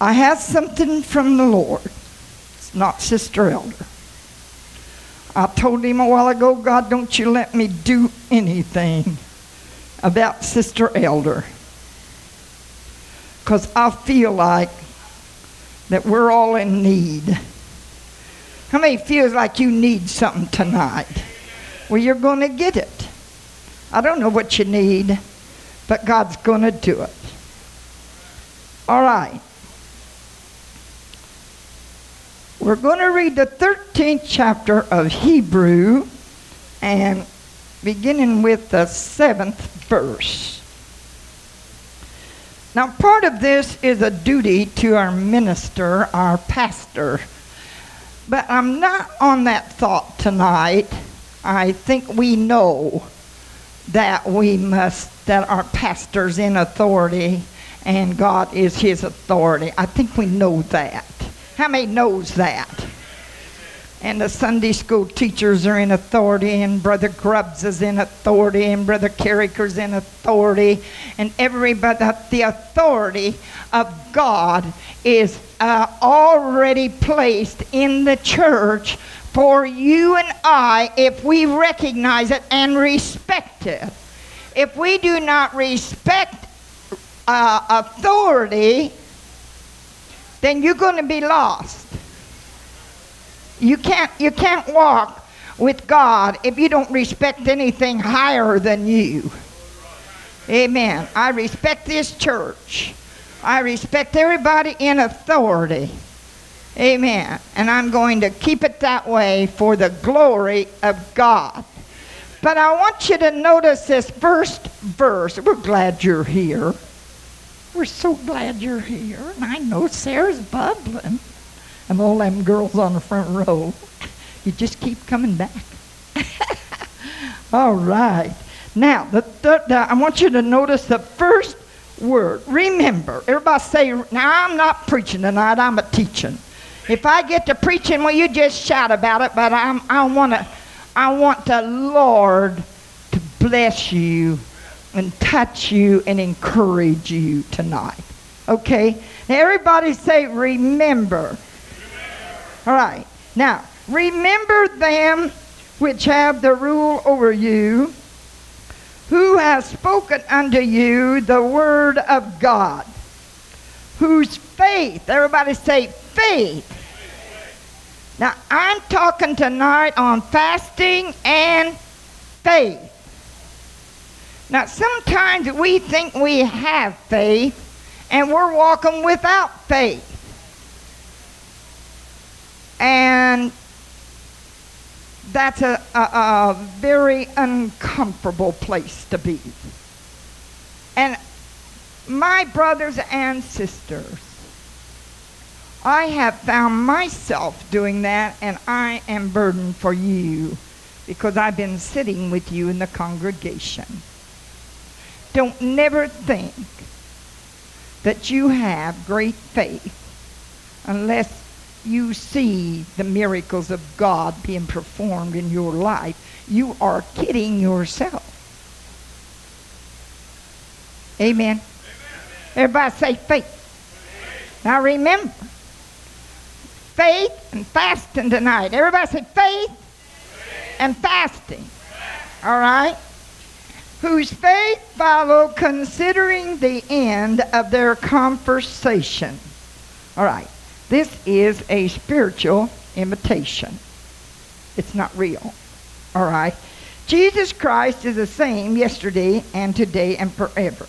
I have something from the Lord. It's not Sister Elder. I told him a while ago, God, don't you let me do anything about Sister Elder. Because I feel like that we're all in need. How many feels like you need something tonight? Well, you're going to get it. I don't know what you need, but God's going to do it. All right. We're going to read the 13th chapter of Hebrew and beginning with the seventh verse. Now, part of this is a duty to our minister, our pastor. But I'm not on that thought tonight. I think we know that we must, that our pastor's in authority and God is his authority. I think we know that. How many knows that? And the Sunday school teachers are in authority, and Brother Grubbs is in authority, and Brother Carricker's in authority, and everybody, the authority of God is uh, already placed in the church for you and I if we recognize it and respect it. If we do not respect uh, authority, then you're going to be lost. You can't, you can't walk with God if you don't respect anything higher than you. Amen. I respect this church. I respect everybody in authority. Amen. And I'm going to keep it that way for the glory of God. But I want you to notice this first verse. We're glad you're here. We're so glad you're here. And I know Sarah's bubbling. And all them girls on the front row. You just keep coming back. all right. Now, the, the, the, I want you to notice the first word. Remember. Everybody say, now I'm not preaching tonight, I'm a teaching. If I get to preaching, well, you just shout about it, but I'm, I want to, I want the Lord to bless you and touch you and encourage you tonight. Okay? Now, everybody say, remember. All right. Now, remember them which have the rule over you, who has spoken unto you the word of God, whose faith, everybody say faith. Now, I'm talking tonight on fasting and faith. Now, sometimes we think we have faith and we're walking without faith. And that's a, a, a, very uncomfortable place to be. And my brothers and sisters, I have found myself doing that, and I am burdened for you because I've been sitting with you in the congregation. Don't never think that you have great faith unless you see the miracles of God being performed in your life. You are kidding yourself. Amen. Amen. Everybody say faith. faith. Now remember, faith and fasting tonight. Everybody say faith, faith. and fasting. All right? Whose faith followed considering the end of their conversation. All right, this is a spiritual imitation. It's not real. All right. Jesus Christ is the same yesterday and today and forever.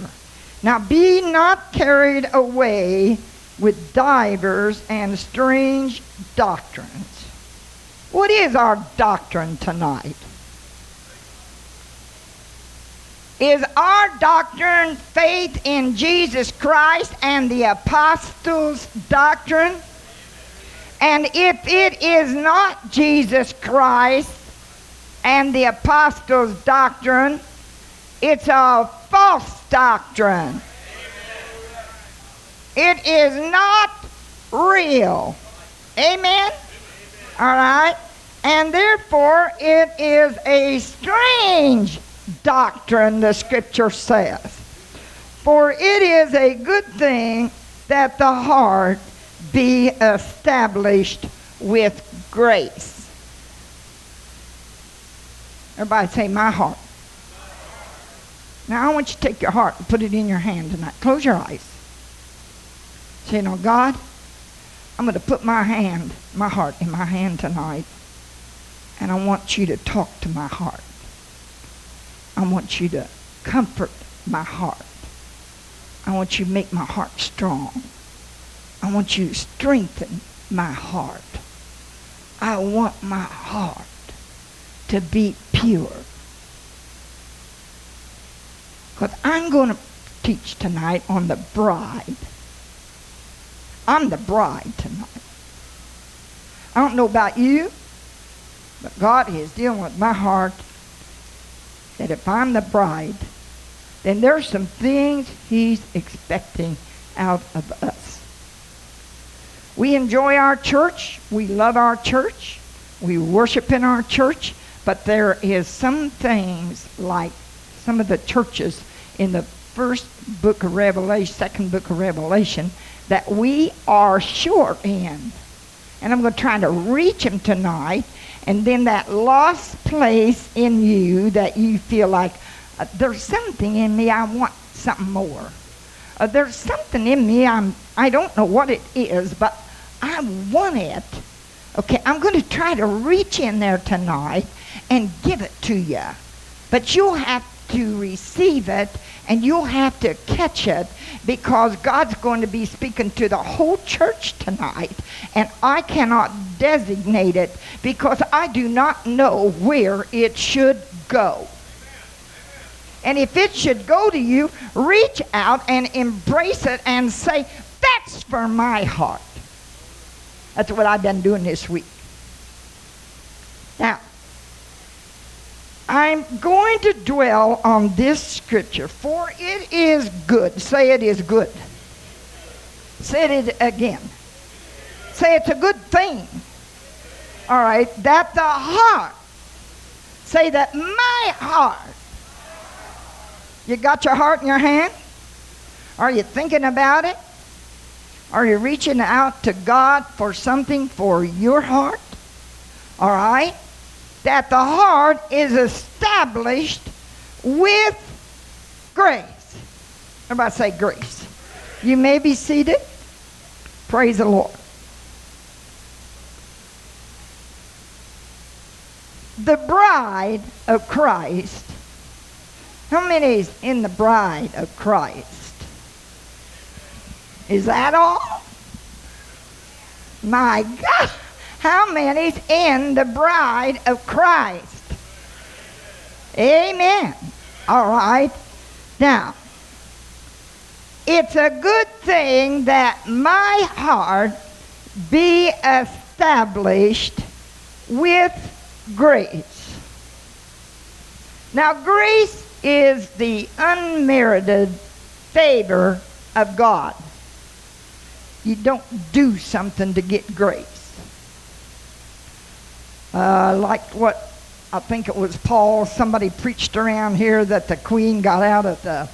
Now be not carried away with divers and strange doctrines. What is our doctrine tonight? Is our doctrine faith in Jesus Christ and the apostles' doctrine? And if it is not Jesus Christ and the apostles' doctrine, it's a false doctrine. It is not real. Amen? All right? And therefore, it is a strange doctrine, the scripture says. For it is a good thing that the heart be established with grace. Everybody say, My heart. Now I want you to take your heart and put it in your hand tonight. Close your eyes. Say, now God, I'm going to put my hand, my heart in my hand tonight, and I want you to talk to my heart. I want you to comfort my heart. I want you to make my heart strong. I want you to strengthen my heart. I want my heart to be pure. Because I'm going to teach tonight on the bride. I'm the bride tonight. I don't know about you, but God is dealing with my heart that if I'm the bride, then there's some things he's expecting out of us. We enjoy our church. We love our church. We worship in our church. But there is some things like some of the churches in the first book of Revelation, second book of Revelation, that we are short in. And I'm going to try to reach them tonight. And then that lost place in you that you feel like uh, there's something in me, I want something more. Uh, there's something in me, I'm, I don't know what it is, but I want it. Okay, I'm going to try to reach in there tonight and give it to you. But you'll have to receive it and you'll have to catch it because God's going to be speaking to the whole church tonight and I cannot designate it because I do not know where it should go. And if it should go to you, reach out and embrace it and say, That's for my heart. That's what I've been doing this week. Now, I'm going to dwell on this scripture, for it is good. Say it is good. Say it again. Say it's a good thing. All right, that the heart. Say that my heart. You got your heart in your hand? Are you thinking about it? Are you reaching out to God for something for your heart? All right? That the heart is established with grace. Everybody say grace. You may be seated. Praise the Lord. The bride of Christ. How many is in the bride of Christ? Is that all? My God. How many's in the bride of Christ? Amen. All right. Now, it's a good thing that my heart be established with grace. Now, grace is the unmerited favor of God. You don't do something to get grace uh, like what I think it was Paul. Somebody preached around here that the queen got out of the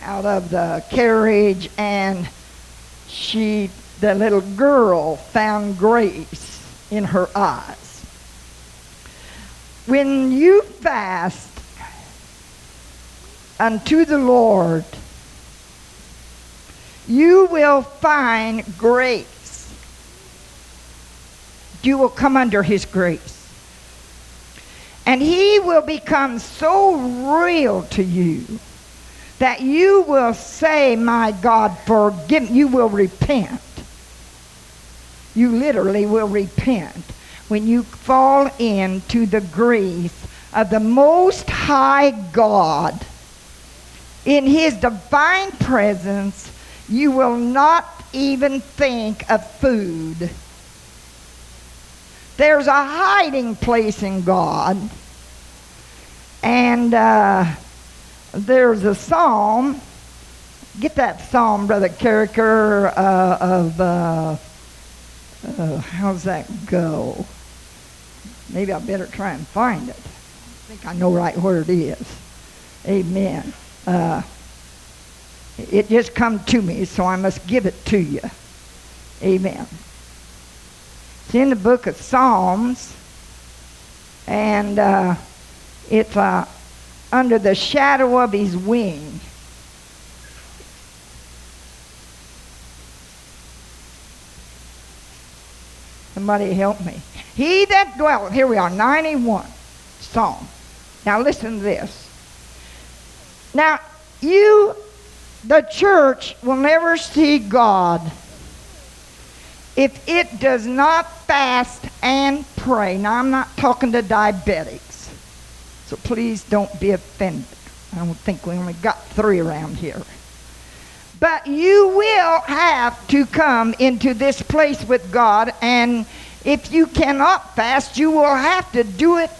out of the carriage and she, the little girl, found grace in her eyes. When you fast unto the Lord, you will find grace you will come under his grace. And he will become so real to you that you will say, My God, forgive me. You will repent. You literally will repent when you fall into the grace of the Most High God. In his divine presence, you will not even think of food there's a hiding place in God. And uh, there's a psalm. Get that psalm, Brother Carricker, uh, of, uh, uh, how's that go? Maybe I better try and find it. I think I know right where it is. Amen. Uh, It just come to me, so I must give it to you. Amen. It's in the book of Psalms, and uh, it's uh, under the shadow of his wing. Somebody help me. He that dwelleth, here we are, 91 Psalm. Now listen to this. Now, you, the church, will never see God if it does not fast and pray. Now, I'm not talking to diabetics, so please don't be offended. I don't think we only got three around here. But you will have to come into this place with God, and if you cannot fast, you will have to do it,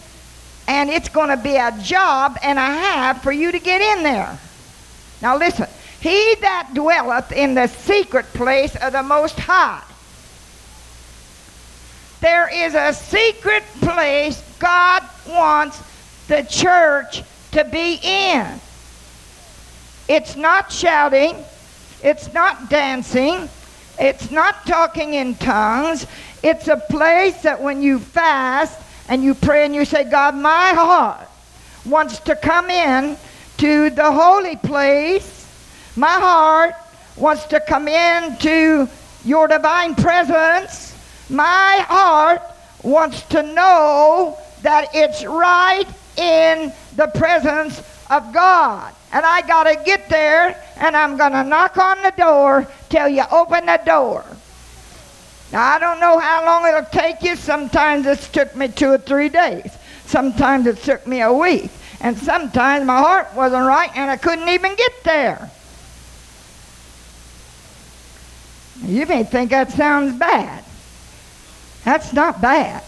and it's going to be a job and a half for you to get in there. Now, listen. He that dwelleth in the secret place of the Most High. There is a secret place God wants the church to be in. It's not shouting. It's not dancing. It's not talking in tongues. It's a place that when you fast and you pray and you say, God, my heart wants to come in to the holy place. My heart wants to come into your divine presence. My heart wants to know that it's right in the presence of God. And I got to get there and I'm going to knock on the door till you open the door. Now, I don't know how long it'll take you. Sometimes it's took me two or three days. Sometimes it took me a week. And sometimes my heart wasn't right and I couldn't even get there. You may think that sounds bad. That's not bad.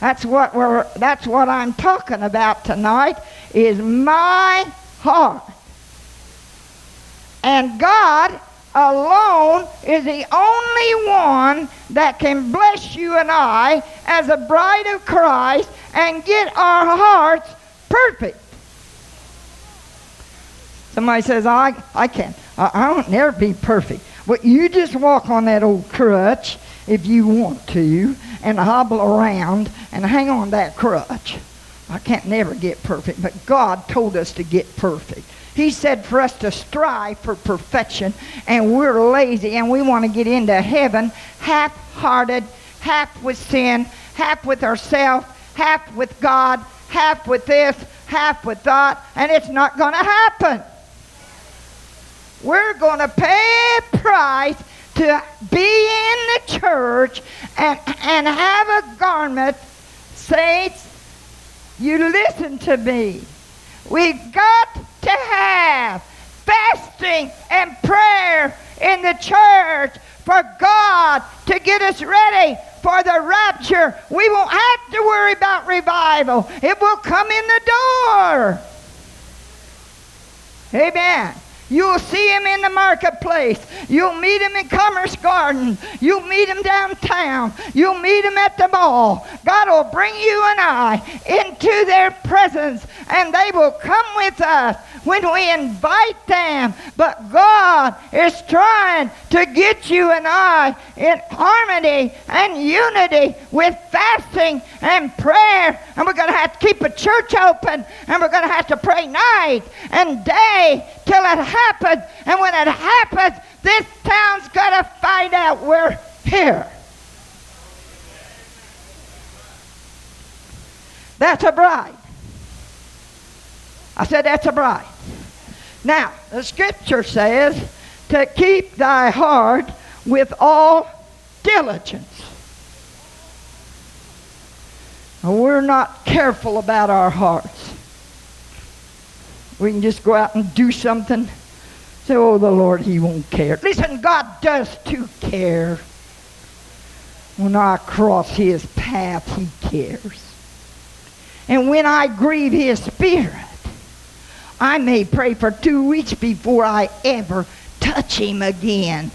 That's what we're that's what I'm talking about tonight is my heart. And God alone is the only one that can bless you and I as a bride of Christ and get our hearts perfect. Somebody says, I, I can't. I, I won't never be perfect. But you just walk on that old crutch if you want to and hobble around and hang on that crutch. I can't never get perfect, but God told us to get perfect. He said for us to strive for perfection, and we're lazy and we want to get into heaven half hearted, half with sin, half with ourselves, half with God, half with this, half with that, and it's not going to happen. We're going to pay a price to be in the church and, and have a garment. Saints, you listen to me. We've got to have fasting and prayer in the church for God to get us ready for the rapture. We won't have to worry about revival, it will come in the door. Amen. You'll see him in the marketplace. You'll meet him in Commerce Garden. You'll meet him downtown. You'll meet him at the mall. God will bring you and I into their presence, and they will come with us when we invite them. But God is trying to get you and I in harmony and unity with fasting and prayer. And we're going to have to keep a church open, and we're going to have to pray night and day till it happens. And when it happens, this town's going to find out we're here. That's a bride. I said, That's a bride. Now, the scripture says to keep thy heart with all diligence. And we're not careful about our hearts. We can just go out and do something. Say, oh, the Lord, He won't care. Listen, God does too care. When I cross His path, He cares. And when I grieve His Spirit, I may pray for two weeks before I ever touch Him again.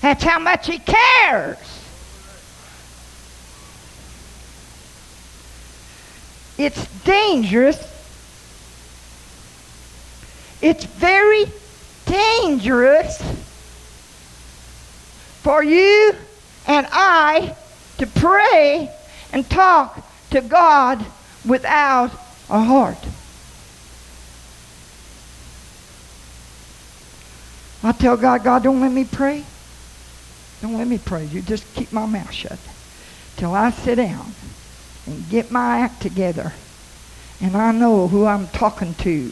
That's how much He cares. It's dangerous. It's very dangerous for you and I to pray and talk to God without a heart. I tell God, God, don't let me pray. Don't let me pray. You just keep my mouth shut till I sit down and get my act together and I know who I'm talking to.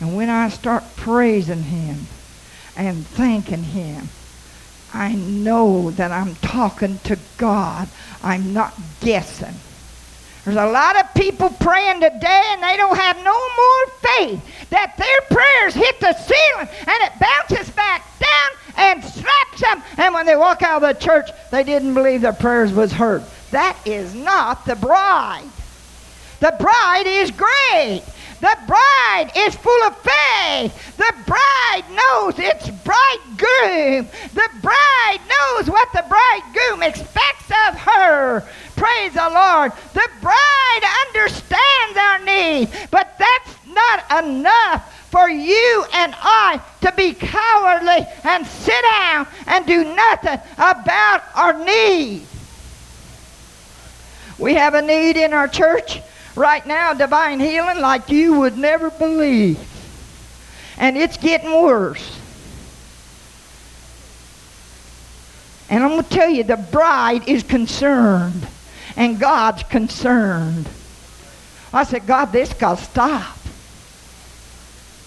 And when I start praising him and thanking him, I know that I'm talking to God. I'm not guessing. There's a lot of people praying today and they don't have no more faith that their prayers hit the ceiling and it bounces back down and slaps them. And when they walk out of the church, they didn't believe their prayers was heard. That is not the bride. The bride is great. The bride is full of faith. The bride knows its bridegroom. The bride knows what the bridegroom expects of her. Praise the Lord. The bride understands our need, but that's not enough for you and I to be cowardly and sit down and do nothing about our need. We have a need in our church right now, divine healing like you would never believe. And it's getting worse. And I'm going to tell you, the bride is concerned and God's concerned. I said, God, this got to stop.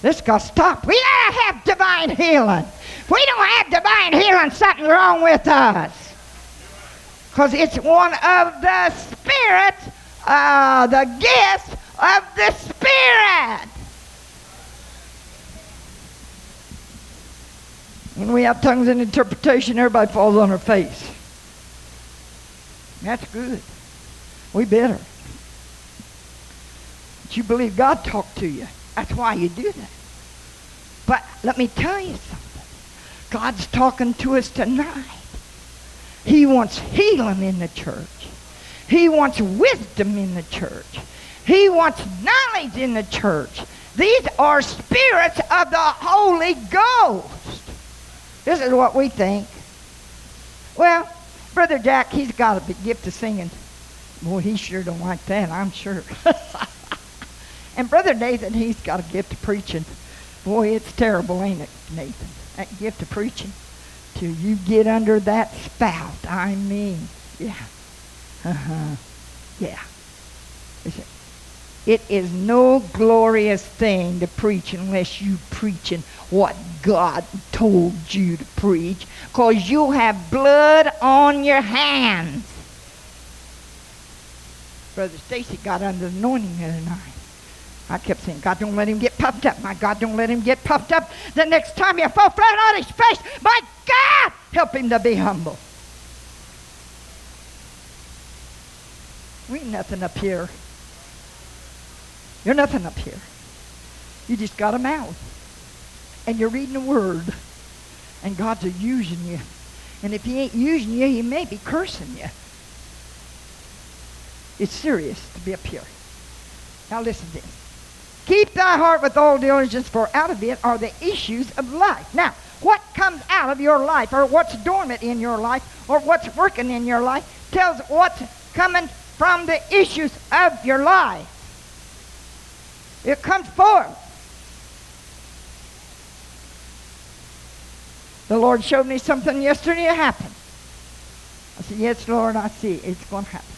This got to stop. We gotta have divine healing. If we don't have divine healing, something's wrong with us. Because it's one of the spirits, uh, the gifts of the Spirit. When we have tongues and interpretation, everybody falls on their face. That's good. We better. But you believe God talked to you. That's why you do that. But let me tell you something. God's talking to us tonight. He wants healing in the church. He wants wisdom in the church. He wants knowledge in the church. These are spirits of the Holy Ghost. This is what we think. Well, Brother Jack, he's got a gift of singing. Boy, he sure don't like that, I'm sure. and Brother Nathan, he's got a gift of preaching. Boy, it's terrible, ain't it, Nathan? That gift of preaching. Till you get under that spout. I mean, yeah. Uh-huh. Yeah. It is no glorious thing to preach unless you preaching what God told you to preach, because you'll have blood on your hands. Brother Stacy got under the anointing the other night. I kept saying, God, don't let him get puffed up. My God, don't let him get puffed up. The next time you fall flat on his face, my God, help him to be humble. We ain't nothing up here. You're nothing up here. You just got a mouth. And you're reading the word. And God's using you. And if he ain't using you, he may be cursing you. It's serious to be up here. Now listen to this. Keep thy heart with all diligence, for out of it are the issues of life. Now, what comes out of your life, or what's dormant in your life, or what's working in your life, tells what's coming from the issues of your life. It comes forth. The Lord showed me something yesterday. It happened. I said, Yes, Lord, I see. It's going to happen.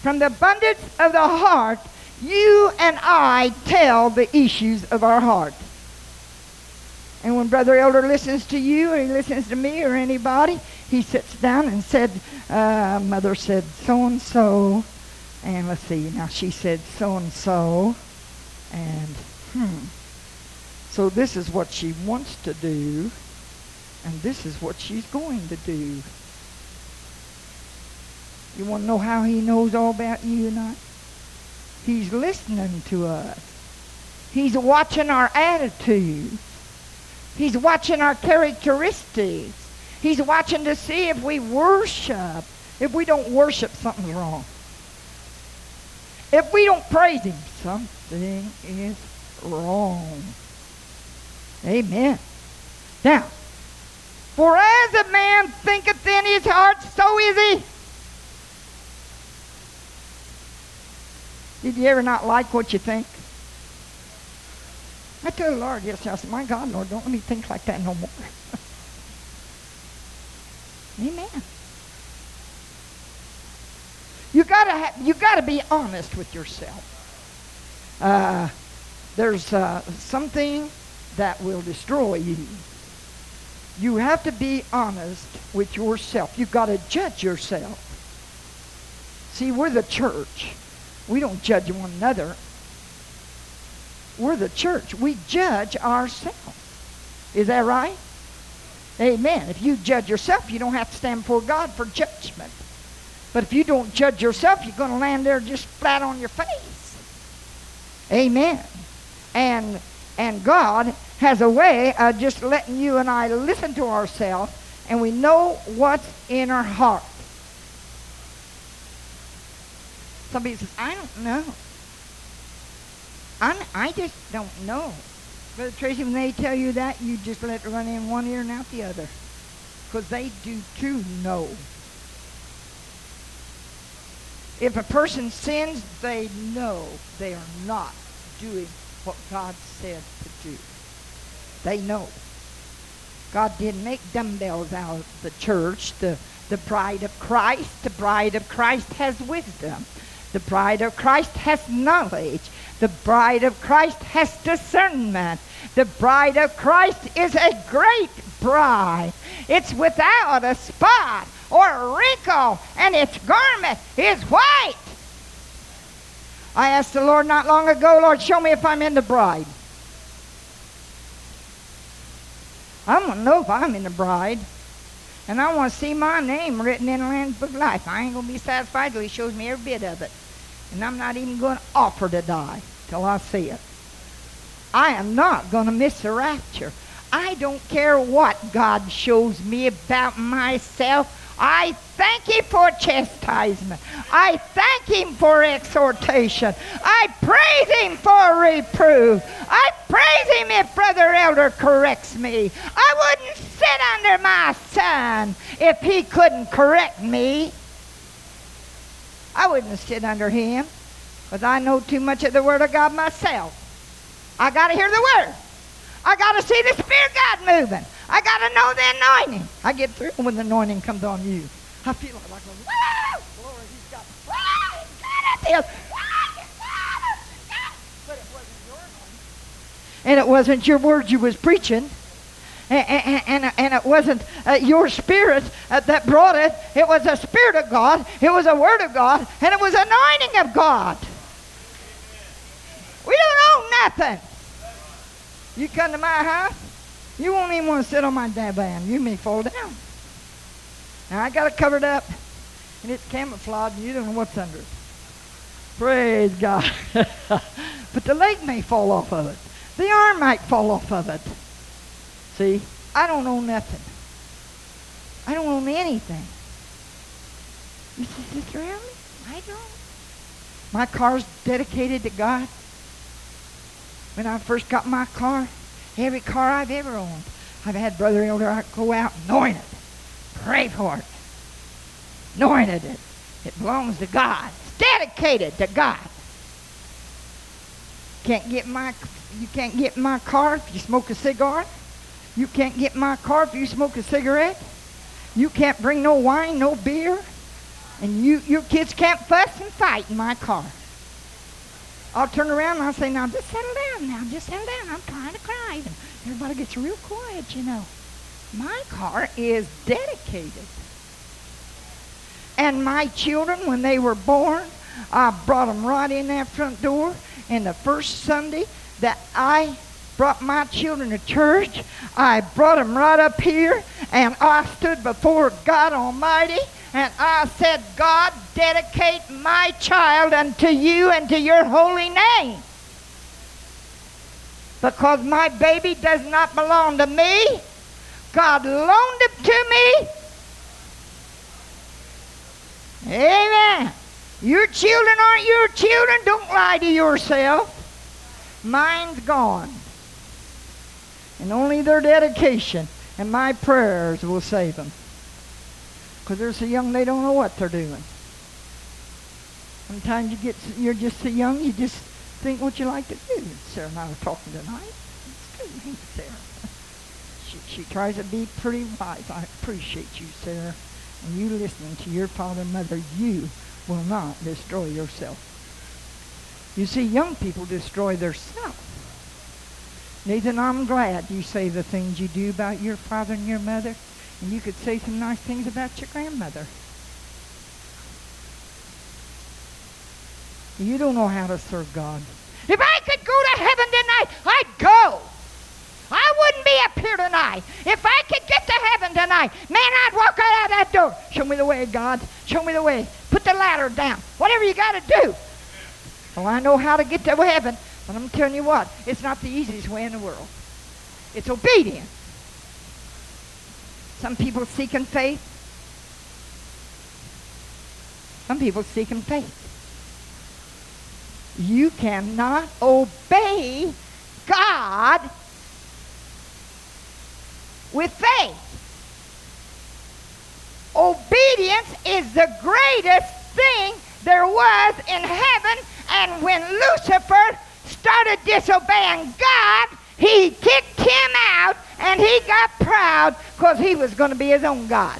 From the abundance of the heart, you and I tell the issues of our heart. And when Brother Elder listens to you, or he listens to me, or anybody, he sits down and said, uh, Mother said so and so, and let's see, now she said so and so, and hmm. So this is what she wants to do, and this is what she's going to do. You want to know how he knows all about you and I? He's listening to us. He's watching our attitude. He's watching our characteristics. He's watching to see if we worship. If we don't worship, something's wrong. If we don't praise him, something is wrong. Amen. Now, for as a man thinketh in his heart, so is he. Did you ever not like what you think? I told the Lord yesterday, I said, My God, Lord, don't let me think like that no more. Amen. You gotta have, you gotta be honest with yourself. Uh, there's uh, something that will destroy you. You have to be honest with yourself. You've got to judge yourself. See, we're the church. We don't judge one another. We're the church. We judge ourselves. Is that right? Amen. If you judge yourself, you don't have to stand before God for judgment. But if you don't judge yourself, you're going to land there just flat on your face. Amen. And and God has a way of just letting you and I listen to ourselves and we know what's in our heart. Somebody says, I don't know. I'm, I just don't know. Brother Tracy, when they tell you that, you just let it run in one ear and out the other. Because they do too know. If a person sins, they know they are not doing what God said to do. They know. God didn't make dumbbells out of the church. The, the bride of Christ, the bride of Christ has wisdom. The bride of Christ has knowledge. The bride of Christ has discernment. The bride of Christ is a great bride. It's without a spot or a wrinkle, and its garment is white. I asked the Lord not long ago, Lord, show me if I'm in the bride. I want to know if I'm in the bride. And I want to see my name written in the Lamb's Book of Life. I ain't going to be satisfied till he shows me every bit of it. And I'm not even going to offer to die till I see it. I am not going to miss the rapture. I don't care what God shows me about myself. I thank Him for chastisement. I thank Him for exhortation. I praise Him for reproof. I praise Him if Brother Elder corrects me. I wouldn't sit under my son if he couldn't correct me. I wouldn't sit under him because I know too much of the Word of God myself. I got to hear the Word. I got to see the Spirit God moving. I got to know the anointing. I get through when the anointing comes on you. I feel like, like wow, glory, he's got, wow, he's it wasn't your. And it wasn't your word you was preaching. And, and, and, it wasn't uh, your spirit uh, that brought it. It was the Spirit of God. It was a Word of God. And it was anointing of God. We don't own nothing. You come to my house, you won't even want to sit on my divan. You may fall down. Now, I got it covered up, and it's camouflaged, and you don't know what's under it. Praise God. but the leg may fall off of it. The arm might fall off of it. See, I don't own nothing. I don't own anything. You see, Sister Ellen, I don't. My car's dedicated to God. When I first got my car, every car I've ever owned, I've had Brother Elder go out anoint it, pray for it, anointed it. It belongs to God. It's dedicated to God. Can't get my you can't get my car if you smoke a cigar. You can't get my car if you smoke a cigarette. You can't bring no wine, no beer. And you your kids can't fuss and fight in my car. I'll turn around and I'll say, now just settle down now, just settle down. I'm trying to cry. And everybody gets real quiet, you know. My car is dedicated. And my children, when they were born, I brought them right in that front door. And the first Sunday that I brought my children to church, I brought them right up here, and I stood before God Almighty and I said, God, dedicate my child unto you and to your holy name. Because my baby does not belong to me. God loaned it to me. Amen. Your children aren't your children. Don't lie to yourself. Mine's gone. And only their dedication and my prayers will save them. Because they're so young, they don't know what they're doing. Sometimes you get, you're just so young, you just think what you like to do. Sarah and I were talking tonight. It's good, Sarah? She, she tries to be pretty wise. I appreciate you, Sarah. And you listening to your father and mother, you will not destroy yourself. You see, young people destroy themselves. Nathan, I'm glad you say the things you do about your father and your mother. And you could say some nice things about your grandmother. You don't know how to serve God. If I could go to heaven tonight, I'd go. I wouldn't be up here tonight. If I could get to heaven tonight, man, I'd walk right out that door. Show me the way, God. Show me the way. Put the ladder down. Whatever you got to do. Well, I know how to get to heaven, but I'm telling you what, it's not the easiest way in the world. It's obedience. Some people seeking faith. Some people seeking faith. You cannot obey God with faith. Obedience is the greatest thing there was in heaven, and when Lucifer started disobeying God, he kicked him out and he got proud because he was going to be his own God.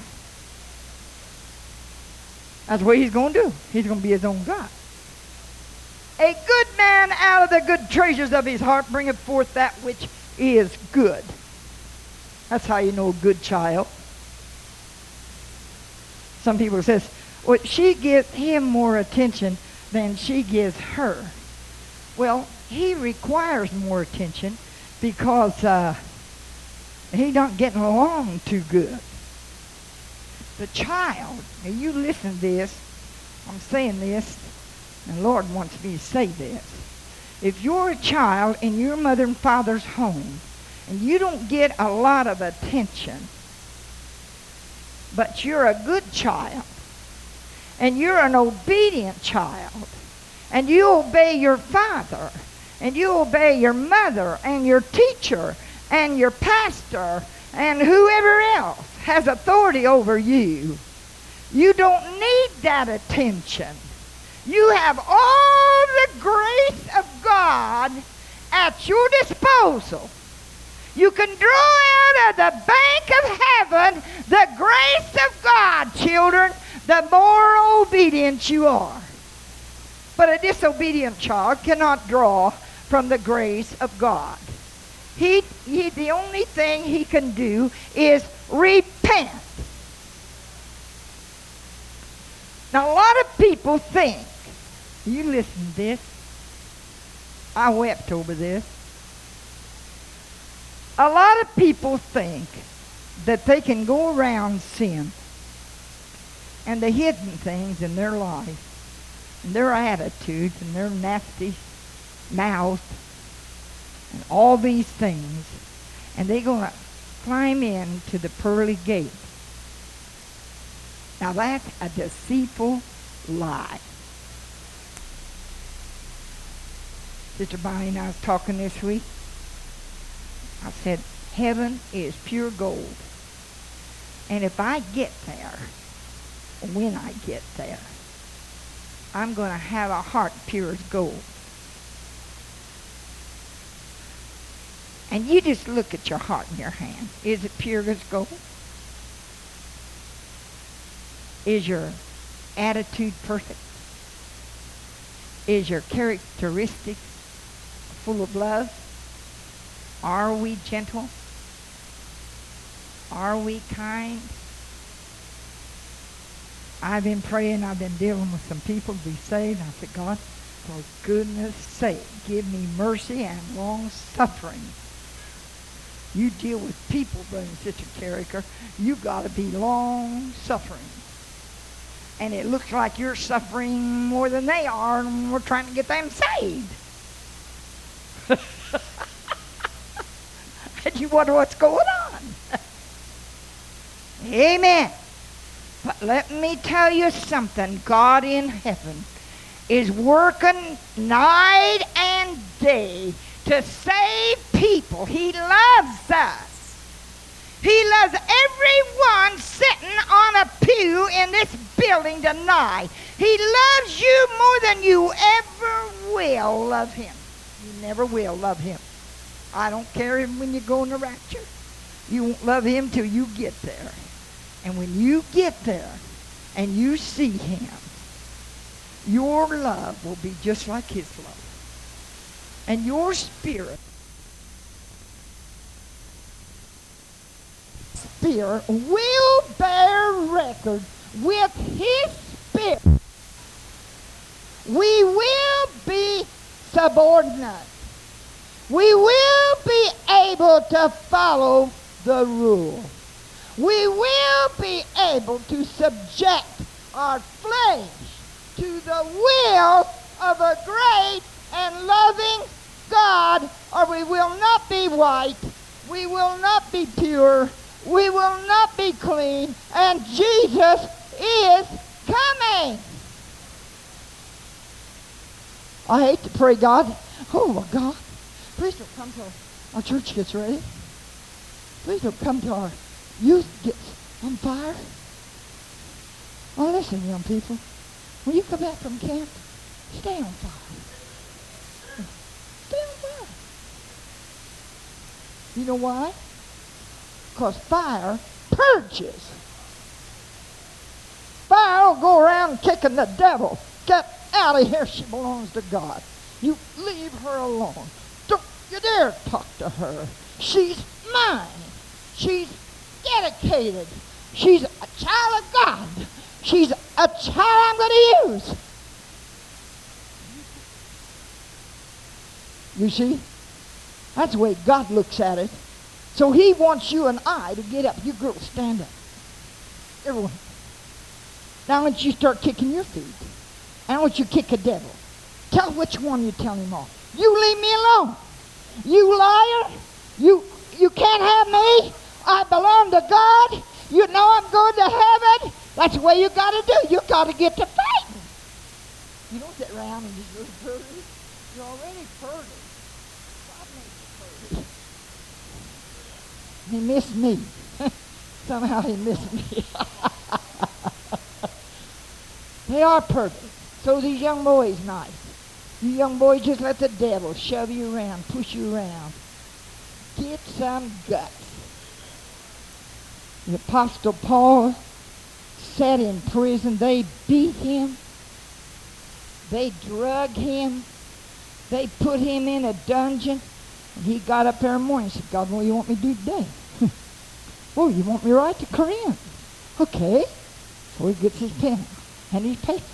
That's what he's going to do. He's going to be his own God. A good man out of the good treasures of his heart bringeth forth that which is good. That's how you know a good child. Some people says, well, she gives him more attention than she gives her. Well, he requires more attention because uh, not getting along too good. The child, now you listen to this, I'm saying this, and the Lord wants me to say this. If you're a child in your mother and father's home, and you don't get a lot of attention, but you're a good child, and you're an obedient child, and you obey your father, and you obey your mother, and your teacher, and your pastor, and whoever else has authority over you, you don't need that attention. You have all the grace of God at your disposal. You can draw out of the bank of heaven the grace of God, children, the more obedient you are. But a disobedient child cannot draw from the grace of God. He, he, the only thing he can do is repent. Now, a lot of people think, you listen to this, I wept over this. A lot of people think that they can go around sin and the hidden things in their life and their attitudes and their nasty mouth and all these things and they're going to climb in to the pearly gate. Now that's a deceitful lie. Sister Bonnie and I was talking this week. I said, heaven is pure gold. And if I get there, when I get there, I'm going to have a heart pure as gold. And you just look at your heart in your hand. Is it pure as gold? Is your attitude perfect? Is your characteristic full of love? Are we gentle? Are we kind? I've been praying, I've been dealing with some people to be saved. I said, God, for goodness sake, give me mercy and long suffering. You deal with people, brother and sister Carricker. You got to be long suffering. And it looks like you're suffering more than they are, and we're trying to get them saved. and you wonder what's going on. Amen. But let me tell you something. God in heaven is working night and day to save people. He loves us. He loves everyone sitting on a pew in this building tonight. He loves you more than you ever will love him. You never will love him. I don't care when you go in the rapture. You won't love him till you get there. And when you get there and you see him, your love will be just like his love. And your spirit spirit will bear record with his spirit. We will be subordinate. We will be able to follow the rule. We will be able to subject our flesh to the will of a great and loving God, or we will not be white, we will not be pure, we will not be clean, and Jesus is coming. I hate to pray, God. Oh, my God. Please don't come till our church gets ready. Please don't come till our youth gets on fire. Oh, listen, young people. When you come back from camp, stay on fire. Stay on fire. You know why? Because fire purges. Fire will go around kicking the devil. Get out of here. She belongs to God. You leave her alone. Don't you dare talk to her. She's mine. She's dedicated. She's a child of God. She's a child I'm going to use. You see? That's the way God looks at it. So he wants you and I to get up. You girls, stand up. Everyone. Now I want you to start kicking your feet. I want you to kick a devil. Tell which one you tell him off. You leave me alone. You liar. You you can't have me. I belong to God. You know I'm going to heaven. That's the way you got to do. You got to get to fighting. You don't sit around and just really purdy. You're already purdy. He missed me. Somehow he missed me. they are perfect. So these young boys nice. You young boys just let the devil shove you around, push you around. Get some guts. The Apostle Paul sat in prison. They beat him. They drug him. They put him in a dungeon. And he got up the morning and said, God, what do you want me to do today? Oh, you want me write to Corinth? Okay. So he gets his pen and his paper.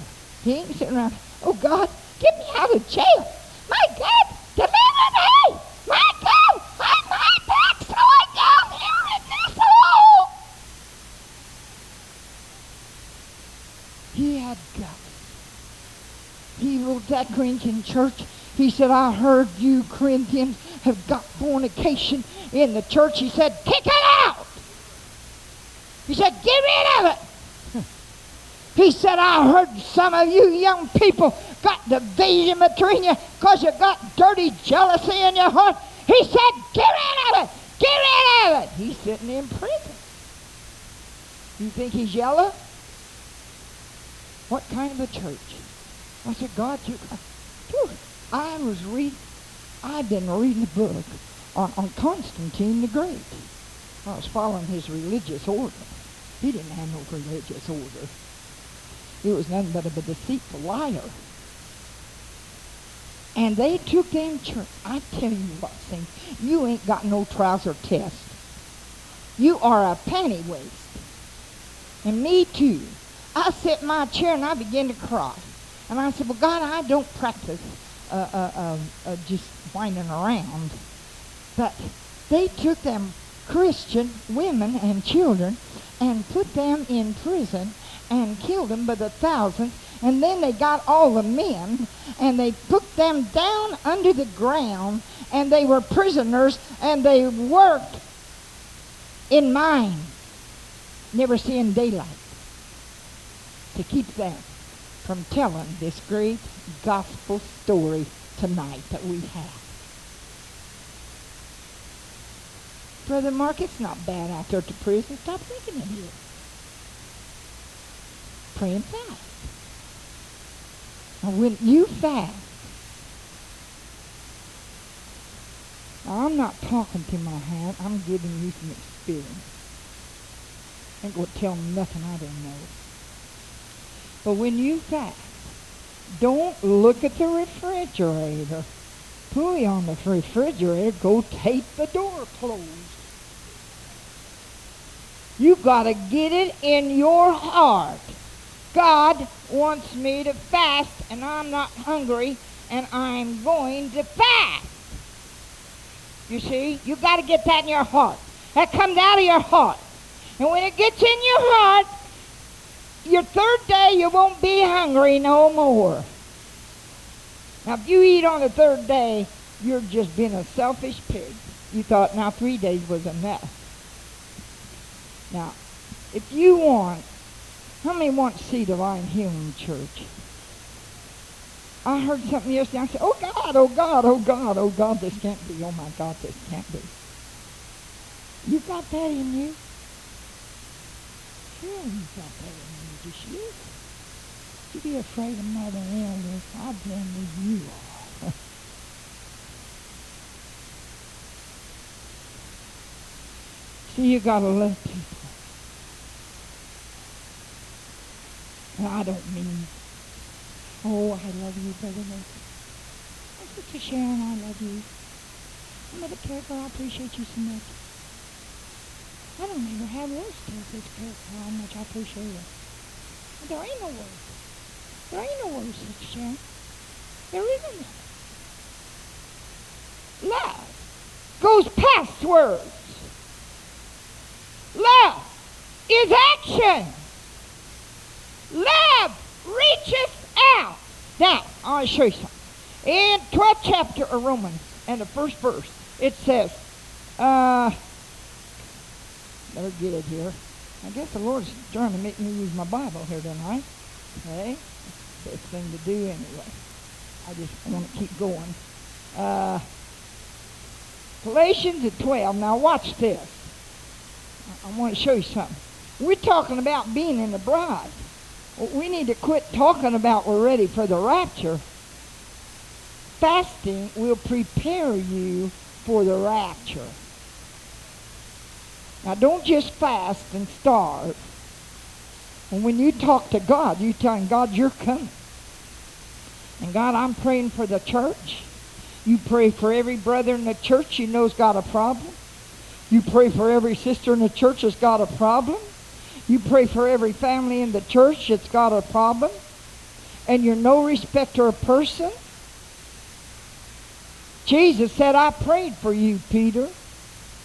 He ain't sitting around, oh God, get me out of jail. My God, deliver me! My God, I'm my back down here in this hole. He had guts. He wrote that Corinthian church. He said, I heard you Corinthians have got fornication in the church. He said, kick it out. He said, get rid of it. He said, I heard some of you young people got division between you because you got dirty jealousy in your heart. He said, get rid of it. Get rid of it. He's sitting in prison. You think he's yellow? What kind of a church? I said, God, you... I was reading, I've been reading a book on, on Constantine the Great. I was following his religious order. He didn't have no religious order. He was nothing but a deceitful liar. And they took them church. I tell you what, thing, you ain't got no trouser test. You are a panty waist. And me too. I sit in my chair and I begin to cry. And I said, well, God, I don't practice uh, uh, uh, uh just whining around. But they took them Christian women and children and put them in prison and killed them by the thousands. And then they got all the men and they put them down under the ground and they were prisoners and they worked in mine, never seeing daylight, to keep them from telling this great gospel story tonight that we have. Brother Mark, it's not bad out there to prison. Stop thinking of it. Pray and fast. When you fast, I'm not talking to my hand. I'm giving you some experience. I ain't going to tell nothing I don't know. But when you fast, don't look at the refrigerator. Pulley on the refrigerator, go tape the door closed. You've got to get it in your heart. God wants me to fast, and I'm not hungry, and I'm going to fast. You see, you've got to get that in your heart. That comes out of your heart. And when it gets in your heart, your third day you won't be hungry no more. Now, if you eat on the third day, you're just being a selfish pig. You thought now three days was enough. Now, if you want, how many want to see divine healing church? I heard something yesterday. I said, oh God, oh God, oh God, oh God, this can't be. Oh my God, this can't be. You got that in you? Sure you got that in you, just you. You be afraid of Mother Elder. I blame you are. See, you gotta love people. And I don't mean, oh, I love you, Brother Nathan. Said to Sharon, I love you. Mother Carol, I appreciate you so much. I don't ever have words to to Carol how much I appreciate her. There ain't no words. There ain't no words, Sister Sharon. There isn't none. Love goes past words. Love is action. Love reaches out. Now, I want to show you something. In 12th chapter of Romans, and the first verse, it says, uh, better get it here. I guess the Lord's trying to make me use my Bible here tonight. Okay? Best thing to do anyway. I just want to keep going. Uh, Galatians at 12. Now watch this. I, I want to show you something. We're talking about being in the bride. We need to quit talking about we're ready for the rapture. Fasting will prepare you for the rapture. Now, don't just fast and starve. And when you talk to God, you tell him, God, you're coming. And God, I'm praying for the church. You pray for every brother in the church you know's got a problem. You pray for every sister in the church that's got a problem. You pray for every family in the church that's got a problem. And you're no respecter of person. Jesus said, I prayed for you, Peter.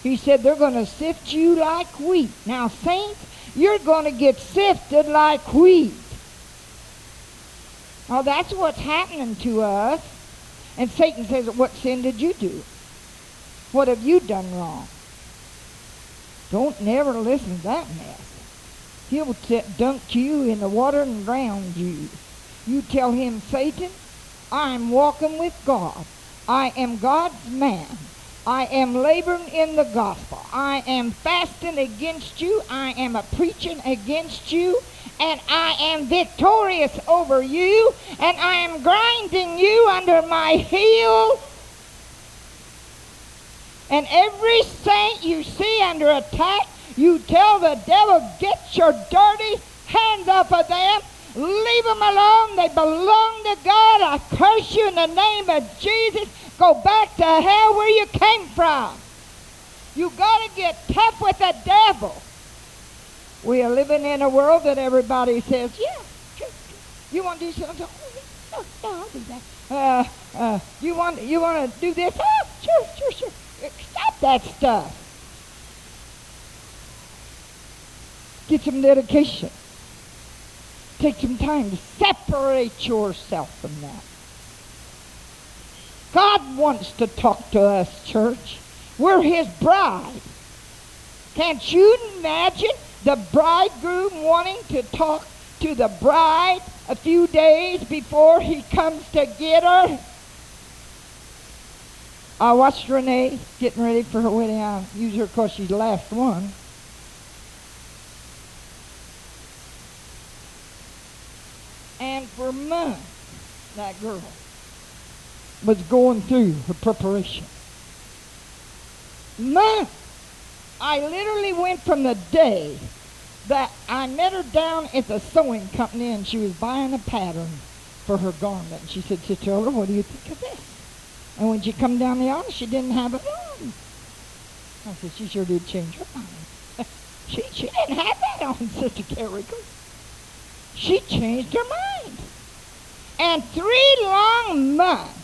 He said, they're going to sift you like wheat. Now, saints, you're going to get sifted like wheat. Now, that's what's happening to us. And Satan says, what sin did you do? What have you done wrong? Don't never listen to that mess. He'll t- dunk you in the water and drown you. You tell him, Satan, I'm walking with God. I am God's man. I am laboring in the gospel. I am fasting against you. I am a preaching against you. And I am victorious over you. And I am grinding you under my heel. And every saint you see under attack, you tell the devil, get your dirty hands off of them. Leave them alone. They belong to God. I curse you in the name of Jesus. Go back to hell where you came from. You got to get tough with the devil. We are living in a world that everybody says, yeah, you want to do something? Oh, no, no, I'll do that. Uh, uh, you want you want to do this? Oh, sure, sure, sure. Stop that stuff. Get some dedication. Take some time to separate yourself from that. God wants to talk to us, church. We're his bride. Can't you imagine the bridegroom wanting to talk to the bride a few days before he comes to get her? I watched Renee getting ready for her wedding. I use her because she's the last one. And for months, that girl was going through her preparation. Months. I literally went from the day that I met her down at the sewing company and she was buying a pattern for her garment. And she said, Sister what do you think of this? And when she come down the aisle, she didn't have it on. I said, she sure did change her mind. she, she didn't have that on, Sister Carrico. She changed her mind. And three long months,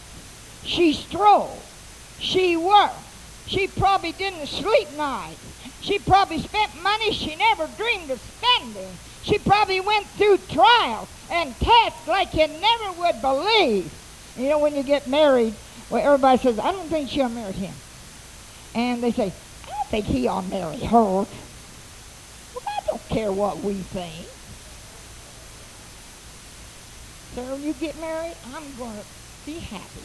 she strove. She worked. She probably didn't sleep nights. She probably spent money she never dreamed of spending. She probably went through trials and tests like you never would believe. You know, when you get married, well, everybody says, I don't think she'll marry him. And they say, I don't think he'll marry her. Well, I don't care what we think. When you get married, I'm going to be happy.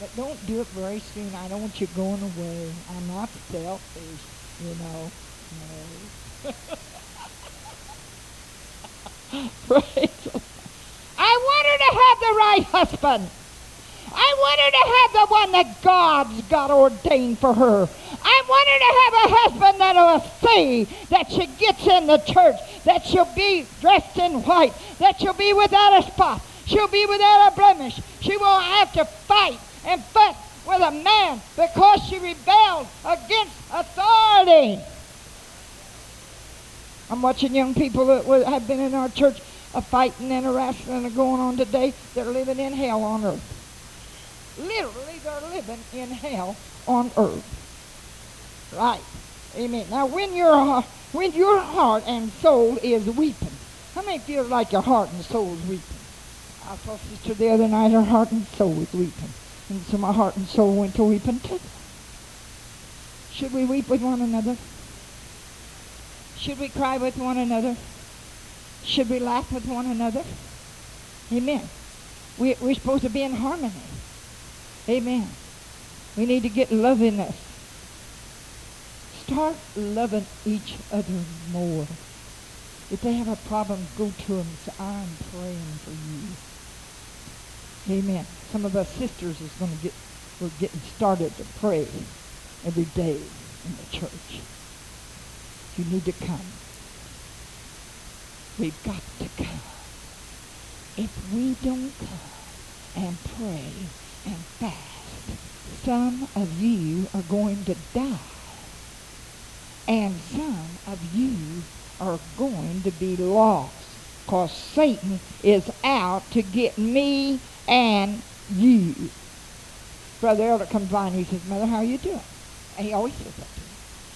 But don't do it very soon. I don't want you going away. I'm not selfish, you know. No. Praise I want her to have the right husband. I want her to have the one that God's got ordained for her. I want her to have a husband that will see that she gets in the church, that she'll be dressed in white, that she'll be without a spot, she'll be without a blemish. She won't have to fight and fuss with a man because she rebelled against authority. I'm watching young people that have been in our church a fighting and a wrestling and going on today. They're living in hell on earth. Literally, they're living in hell on earth. Right. Amen. Now, when your when your heart and soul is weeping, how many feel like your heart and soul is weeping? I saw sister the other night. Her heart and soul was weeping, and so my heart and soul went to weeping too. Should we weep with one another? Should we cry with one another? Should we laugh with one another? Amen. We, we're supposed to be in harmony. Amen. We need to get love in us. Start loving each other more. If they have a problem, go to them and say, I'm praying for you. Amen. Some of us sisters is going to get, we're getting started to pray every day in the church. You need to come. We've got to come. If we don't come and pray and fast, some of you are going to die. And some of you are going to be lost. Because Satan is out to get me and you. Brother Elder comes by and he says, Mother, how are you doing? And he always says that to me.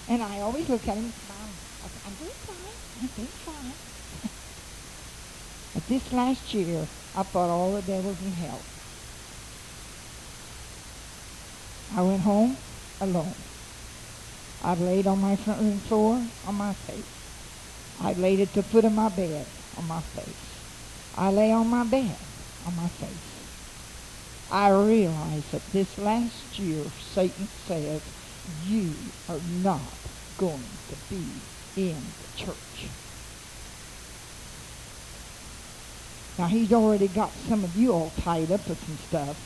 And I always look at him and smile. I say, I'm doing fine. I'm doing fine. but this last year, I fought all the devils in hell. I went home alone. I laid on my front room floor on my face. I laid at the foot of my bed on my face. I lay on my bed on my face. I realize that this last year Satan says you are not going to be in the church. Now he's already got some of you all tied up with some stuff.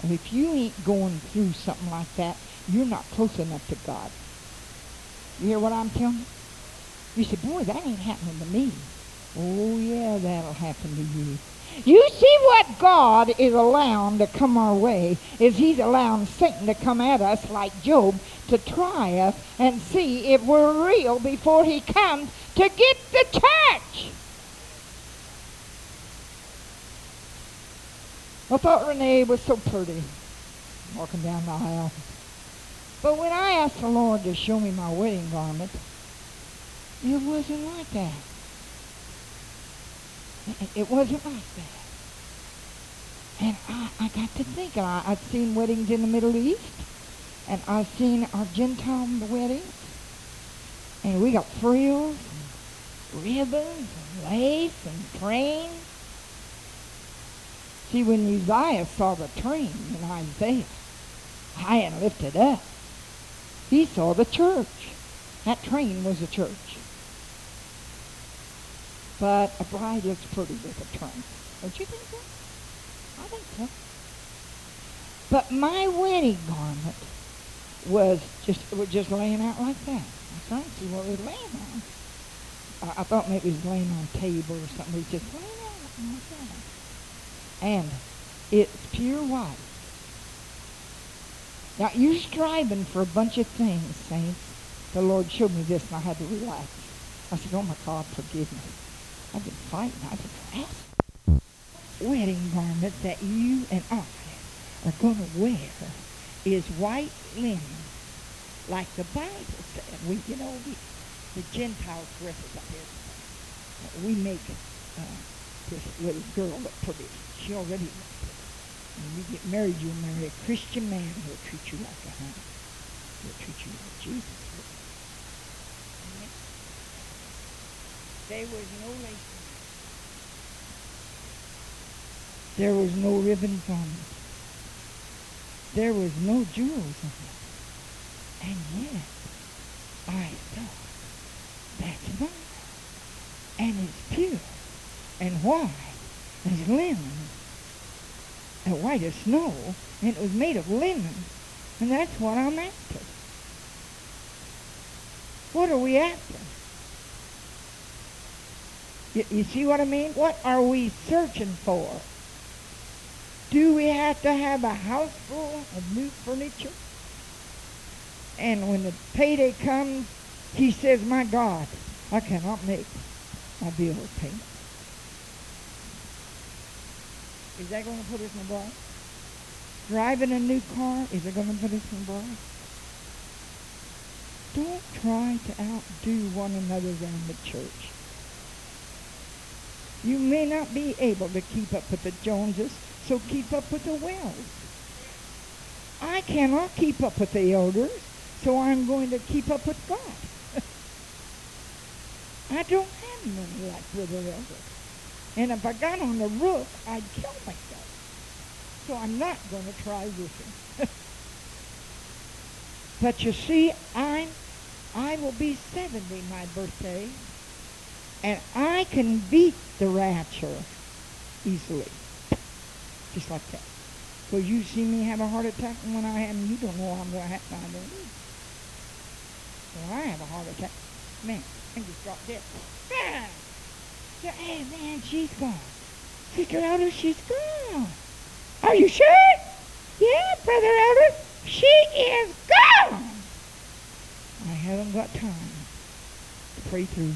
And if you ain't going through something like that, you're not close enough to God. You hear what I'm telling you? You say, boy, that ain't happening to me. Oh, yeah, that'll happen to you. You see what God is allowing to come our way is he's allowing Satan to come at us like Job to try us and see if we're real before he comes to get the church. I thought Renee was so pretty walking down the aisle. But when I asked the Lord to show me my wedding garment, it wasn't like that. It wasn't like that. And I, I got to thinking. I, I'd seen weddings in the Middle East, and I've seen our Gentile weddings, and we got frills, and ribbons, and lace, and trains. See, when Uzziah saw the train in Isaiah, high and lifted up. He saw the church. That train was a church. But a bride looks pretty with a train. Don't you think so? I think so. But my wedding garment was just was just laying out like that. I to see what it was laying on. I, I thought maybe it was laying on a table or something. It was just laying out like that. And it's pure white. Now you're striving for a bunch of things, saints. The Lord showed me this and I had to relax. I said, Oh my God, forgive me. I've been fighting. I've been asking. Wedding garment that you and I are going to wear is white linen, like the Bible said. We, you know, we, the Gentiles dress up here. We make uh, this little girl look pretty. She already looks pretty. When you get married, you'll marry a Christian man who'll treat you like a honey. He'll treat you like Jesus would. Amen. There was no lace. There was no ribbons on it. There was no jewels on it. And yet, I thought, that's mine. And it's pure and white as linen, and white as snow, and it was made of linen. And that's what I'm after. What are we after? You, you see what I mean? What are we searching for? Do we have to have a house full of new furniture? And when the payday comes, he says, My God, I cannot make my bill payment. Is that going to put us in a bar? Driving a new car, is it going to put us in a bar? Don't try to outdo one another around the church. You may not be able to keep up with the Joneses, so keep up with the Wells. I cannot keep up with the elders, so I'm going to keep up with God. I don't have money like Brother Elder. And if I got on the roof, I'd kill myself. So I'm not going to try roofing. but you see, I'm, I will be 70 my birthday, and I can beat the rapture easily. Just like that. Because you see me have a heart attack, and when I have, you don't know I'm going to have. Don't either. When I have a heart attack, man, I just drop dead. Bam! So, hey, man, she's gone. Sister Elder, she's gone. Are you sure? Yeah, Brother Elder, she is gone. I haven't got time to pray through.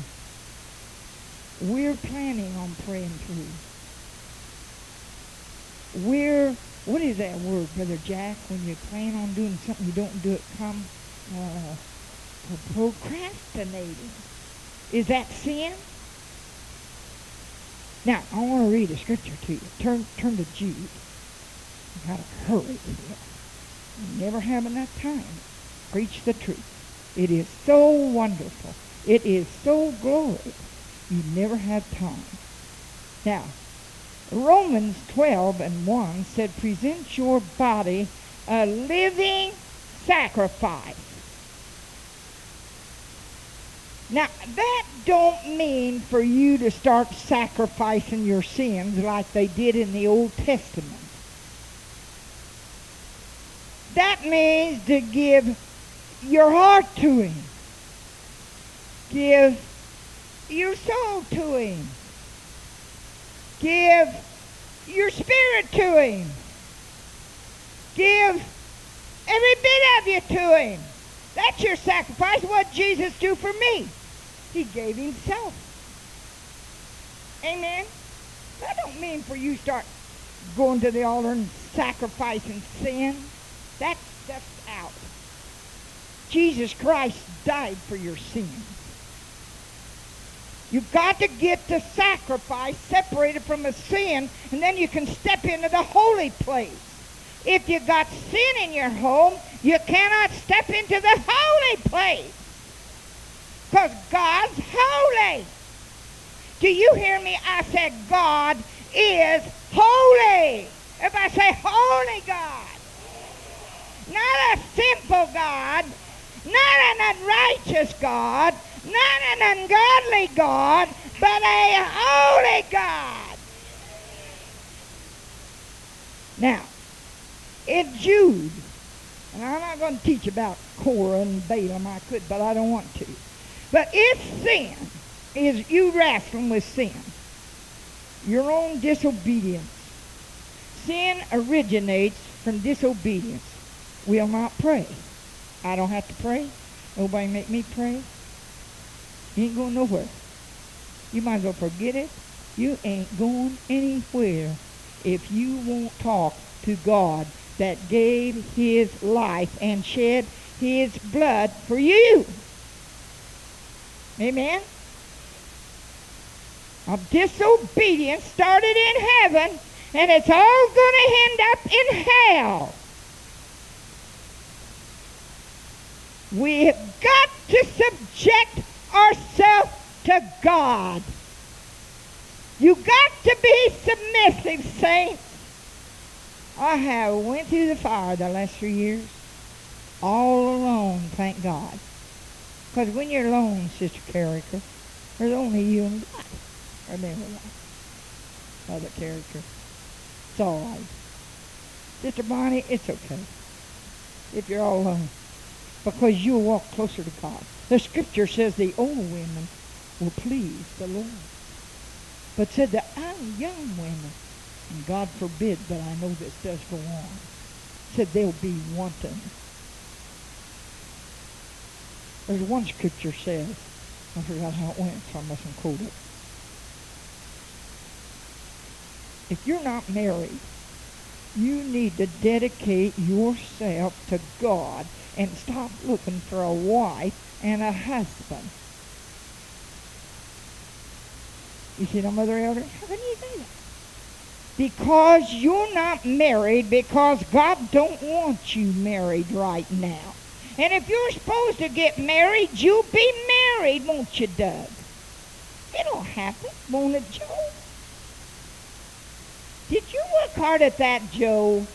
We're planning on praying through. We're, what is that word, Brother Jack, when you plan on doing something you don't do it come? Uh, procrastinating. Is that sin? Now, I want to read a scripture to you. Turn, turn to Jude. I've got to hurry here. Never have enough time. Preach the truth. It is so wonderful. It is so glorious. You never have time. Now, Romans 12 and 1 said, present your body a living sacrifice. Now, that don't mean for you to start sacrificing your sins like they did in the Old Testament. That means to give your heart to Him. Give your soul to Him. Give your spirit to Him. Give every bit of you to Him. That's your sacrifice. What Jesus do for me? He gave himself. Amen. That don't mean for you start going to the altar and sacrificing sin. That's that's out. Jesus Christ died for your sins. You've got to get the sacrifice separated from the sin, and then you can step into the holy place. If you got sin in your home, you cannot step into the holy place. Because God's holy. Do you hear me? I said God is holy. If I say holy God. not a sinful God, not an unrighteous God, not an ungodly God, but a holy God. Now, in Jude, and I'm not going to teach about Korah and Balaam, I could, but I don't want to. But if sin is you wrestling with sin, your own disobedience, sin originates from disobedience. Will not pray. I don't have to pray. Nobody make me pray. You ain't going nowhere. You might as well forget it. You ain't going anywhere if you won't talk to God that gave his life and shed his blood for you. Amen? A disobedience started in heaven, and it's all going to end up in hell. We've got to subject ourselves to God. You got to be submissive, saints. I have went through the fire the last three years, all alone, thank God. Because when you're alone, Sister Carricker, there's only you and God. Remember that. Other character. It's all right. Sister Bonnie, it's okay. If you're all alone. Because you'll walk closer to God. The scripture says the old women will please the Lord. But said the young women, and God forbid that I know this does go on, said they'll be wanton. There's one scripture says, I forgot how it went, so I mustn't quote it. If you're not married, you need to dedicate yourself to God and stop looking for a wife and a husband. You see, no, Mother Elder? How can you say that? Because you're not married because God don't want you married right now. And if you're supposed to get married, you'll be married, won't you, Doug? It'll happen, won't it, Joe? Did you work hard at that, Joe?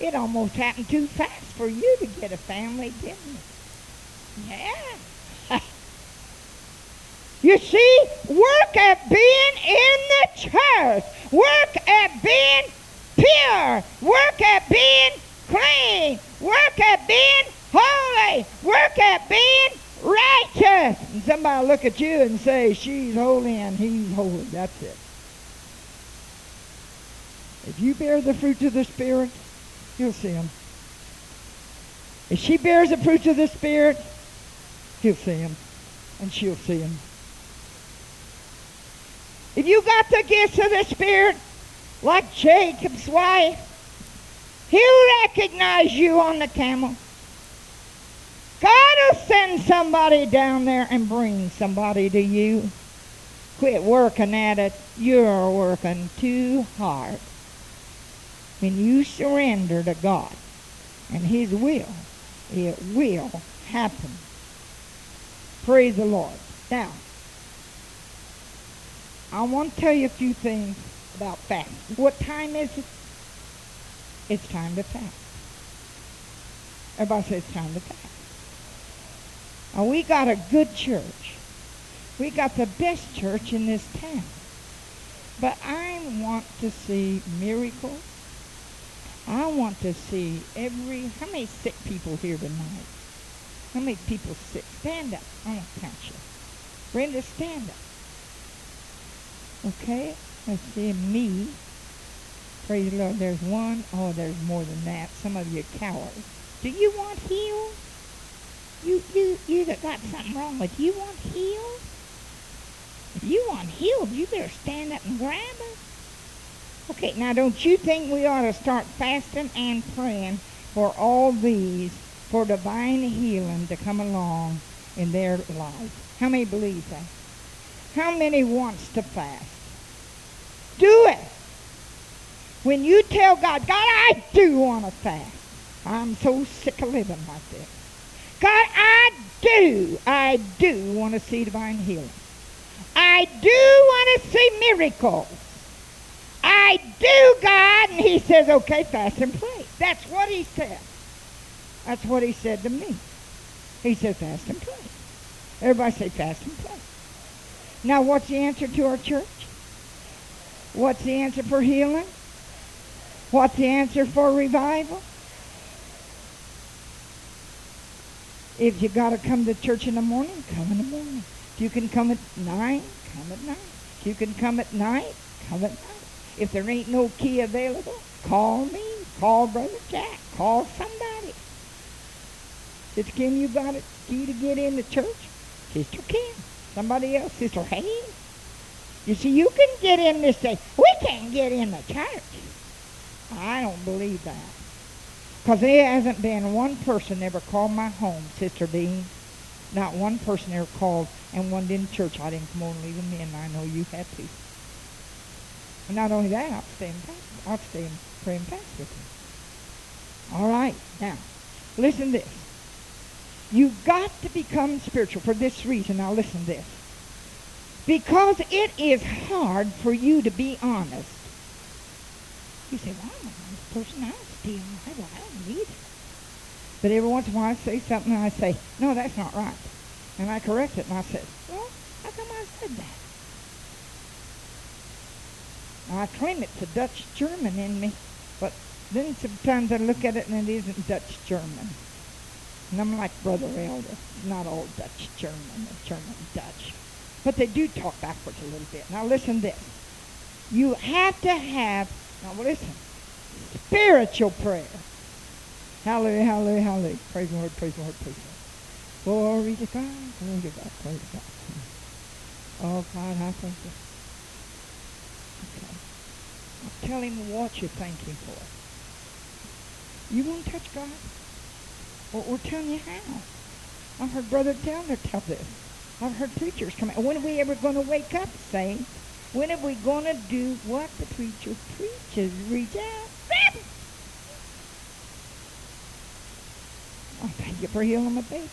It almost happened too fast for you to get a family, didn't it? Yeah. you see, work at being in the church. Work at being pure. Work at being clean. Work at being holy. Work at being righteous. And somebody look at you and say, she's holy and he's holy. That's it. If you bear the fruits of the Spirit, you'll see him. If she bears the fruits of the Spirit, he'll see him. And she'll see him. If you got the gifts of the Spirit, like Jacob's wife, he'll recognize you on the camel. God will send somebody down there and bring somebody to you. Quit working at it. You're working too hard when you surrender to God and His will, it will happen. Praise the Lord. Now, I want to tell you a few things about fasting. What time is it? It's time to fast. Everybody says it's time to fast. Now, we got a good church. We got the best church in this town. But I want to see miracles I want to see every, how many sick people here tonight? How many people sick? Stand up. I want to count you. Brenda, stand up. Okay, let's see, me. Praise the Lord, there's one. Oh, there's more than that. Some of you are cowards. Do you want healed? You, you, you that got something wrong with you want healed? If you want healed, you better stand up and grab it. Okay, now don't you think we ought to start fasting and praying for all these for divine healing to come along in their life? How many believe that? How many wants to fast? Do it. When you tell God, God, I do want to fast. I'm so sick of living like this. God, I do, I do want to see divine healing. I do want to see miracles. I do, God. And he says, okay, fast and pray. That's what he said. That's what he said to me. He said, fast and pray. Everybody say fast and pray. Now, what's the answer to our church? What's the answer for healing? What's the answer for revival? If you got to come to church in the morning, come in the morning. If you can come at 9, come at 9. If you can come at night, come at night. If there ain't no key available, call me, call Brother Jack, call somebody. Sister Kim, you got a key to get in the church? Sister Kim. Somebody else, Sister Hayes. You see, you can get in this day. We can't get in the church. I don't believe that. Because there hasn't been one person ever called my home, Sister Dean. Not one person ever called and one didn't church. I didn't come on and leave them in. I know you had to. And not only that, I'll stay in, I'll stay in praying fast with you. All right. Now, listen to this. You've got to become spiritual for this reason. Now listen to this. Because it is hard for you to be honest. You say, well, I'm an honest person. I don't steal Bible. I don't need it. But every once in a while I say something and I say, no, that's not right. And I correct it and I say, well, how come I said that? I claim it's a Dutch German in me, but then sometimes I look at it and it isn't Dutch German. And I'm like Brother Elder. It's not all Dutch German, German Dutch. But they do talk backwards a little bit. Now listen this. You have to have, now listen, spiritual prayer. Hallelujah, hallelujah, hallelujah. Praise the Lord, praise the Lord, praise the Lord. Glory to God, glory to God, glory to God. Oh, God, I thank you. Tell him what you thank him for. You won't touch God? Well, we're telling you how. I've heard Brother Downer tell this. I've heard preachers come out. When are we ever going to wake up, saints? When are we going to do what the preacher preaches? Reach out. I thank you for healing my baby.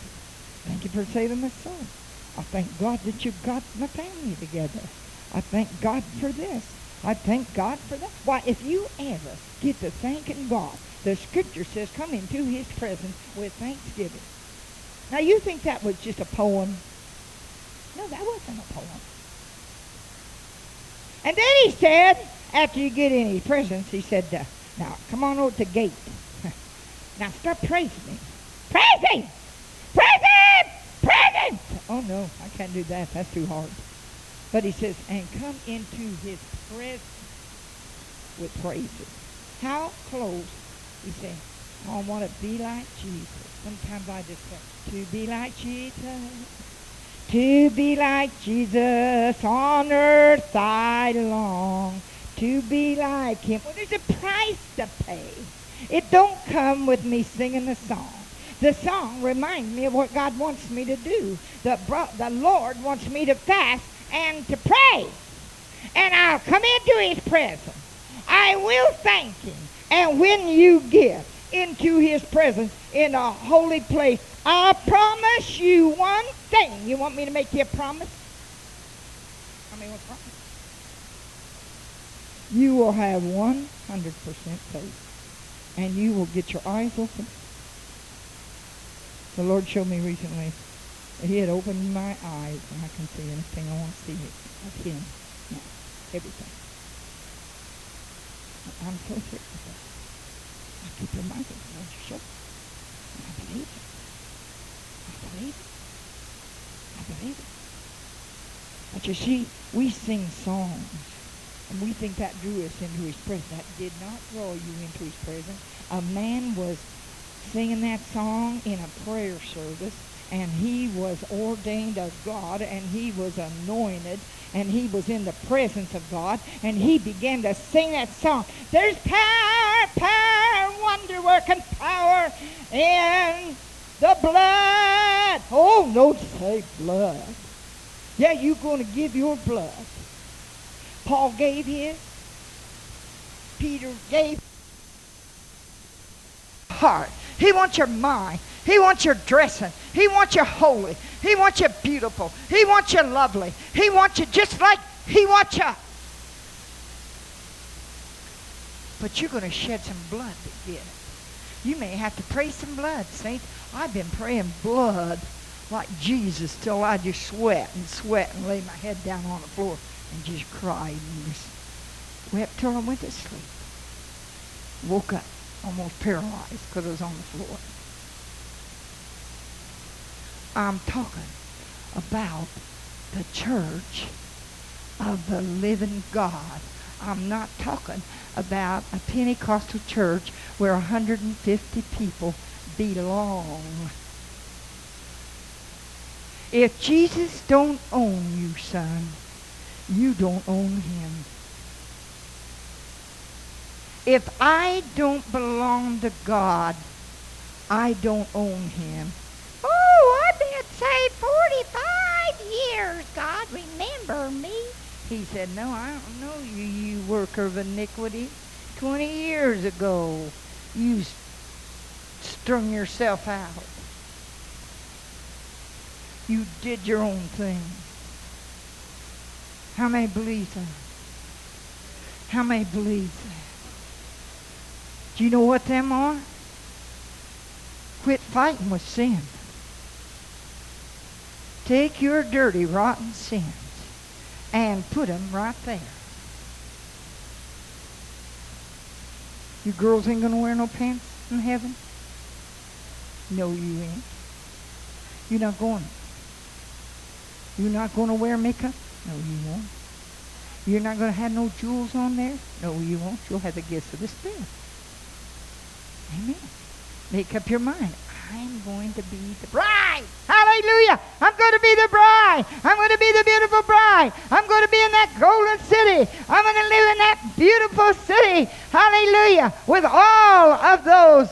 Thank you for saving my son. I thank God that you got my family together. I thank God for this. I thank God for that. Why, if you ever get to thanking God the scripture says, come into his presence with thanksgiving. Now, you think that was just a poem? No, that wasn't a poem. And then he said, after you get in his presence, he said, uh, now, come on over to the gate. now, start praising him. Praise him! Praise him! Praise him! Oh, no, I can't do that. That's too hard. But he says, and come into his presence with praises. How close he said, I want to be like Jesus. Sometimes I just say, to be like Jesus. To be like Jesus on earth I long. To be like him. Well, there's a price to pay. It don't come with me singing the song. The song reminds me of what God wants me to do. The, the Lord wants me to fast and to pray. And I'll come into his presence. I will thank him. And when you get into his presence in a holy place, I promise you one thing. You want me to make you a promise? I mean, what promise? You will have 100% faith. And you will get your eyes open. The Lord showed me recently he had opened my eyes and I can see anything I want to see of him. Now, everything. I'm so certain of that. I keep reminding you, Lord, you show. I believe it. I believe it. I believe it. But you see, we sing songs, and we think that drew us into his presence. That did not draw you into his presence. A man was singing that song in a prayer service, and he was ordained of God, and he was anointed, and he was in the presence of God, and he began to sing that song. There's power, power, wonder working power in the blood. Oh, no, say blood. Yeah, you're going to give your blood. Paul gave his. Peter gave heart. He wants your mind. He wants your dressing. He wants you holy. He wants you beautiful. He wants you lovely. He wants you just like he wants you. But you're going to shed some blood to get it. You may have to pray some blood, saints. I've been praying blood like Jesus till I just sweat and sweat and lay my head down on the floor and just cried and just wept till I went to sleep. Woke up almost paralyzed because I was on the floor. I'm talking about the church of the living God. I'm not talking about a Pentecostal church where 150 people belong. If Jesus don't own you, son, you don't own him. If I don't belong to God, I don't own him. Oh, I've been saved 45 years. God, remember me. He said, No, I don't know you, you worker of iniquity. 20 years ago, you strung yourself out. You did your own thing. How many believe that? How many believe that? Do you know what them are? Quit fighting with sin. Take your dirty, rotten sins and put them right there. You girls ain't going to wear no pants in heaven? No, you ain't. You're not going. You're not going to wear makeup? No, you won't. You're not going to have no jewels on there? No, you won't. You'll have the gifts of the Spirit. Amen. Make up your mind. I'm going to be the bride. Hallelujah. I'm going to be the bride. I'm going to be the beautiful bride. I'm going to be in that golden city. I'm going to live in that beautiful city. Hallelujah. With all of those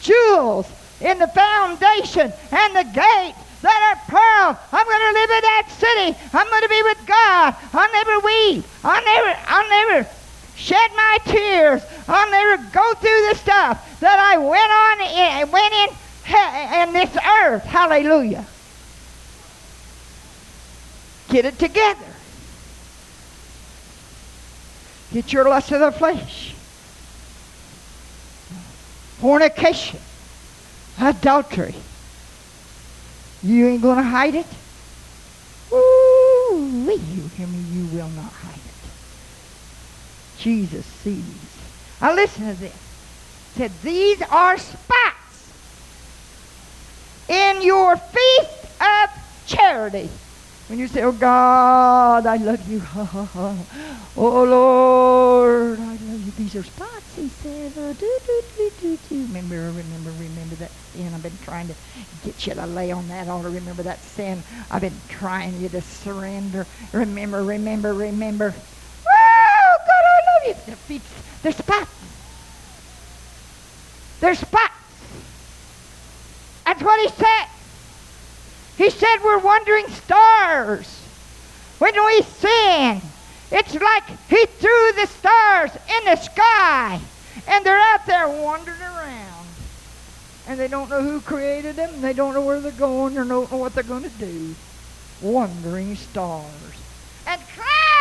jewels in the foundation and the gate that are pearl. I'm going to live in that city. I'm going to be with God. I'll never weep. I'll never, I'll never shed my tears. I'll never go through the stuff that I went on in, went in in this earth. Hallelujah. Get it together. Get your lust of the flesh. Fornication. Adultery. You ain't going to hide it? Ooh, you hear me? You will not hide it. Jesus sees. Now listen to this. Said, these are spots in your feast of charity. When you say, oh God, I love you. oh Lord, I love you. These are spots, he said. Oh, do, do, do, do, do. Remember, remember, remember that sin. I've been trying to get you to lay on that altar. Remember that sin. I've been trying you to surrender. Remember, remember, remember. Oh, God, I love you. There's spots. There's spots. That's what he said. He said we're wandering stars. When we sin, it's like he threw the stars in the sky and they're out there wandering around. And they don't know who created them. They don't know where they're going or don't know what they're going to do. Wandering stars. And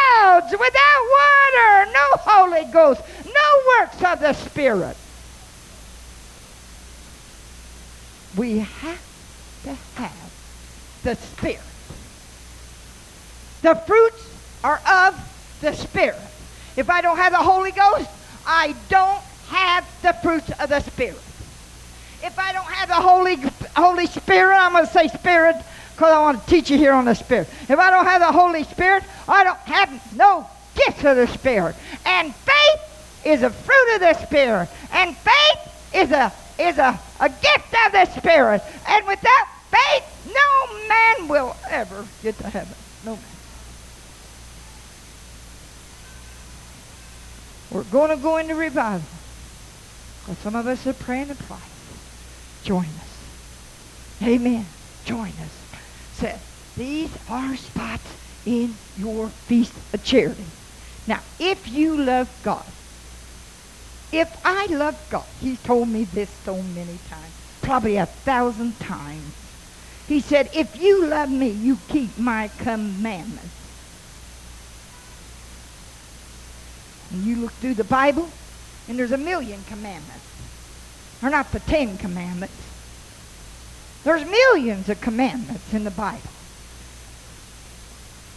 clouds without water. No Holy Ghost. No works of the Spirit. We have to have the Spirit. The fruits are of the Spirit. If I don't have the Holy Ghost, I don't have the fruits of the Spirit. If I don't have the Holy, Holy Spirit, I'm going to say Spirit because I want to teach you here on the Spirit. If I don't have the Holy Spirit, I don't have no gifts of the Spirit. And faith is a fruit of the Spirit. And faith is a is a, a gift of the Spirit. And without faith, no man will ever get to heaven. No man. We're going to go into revival. Because some of us are praying to Christ. Join us. Amen. Join us. Said, these are spots in your feast of charity. Now, if you love God, if I love God, he told me this so many times, probably a thousand times. He said, if you love me, you keep my commandments. And you look through the Bible, and there's a million commandments. are not the Ten Commandments. There's millions of commandments in the Bible.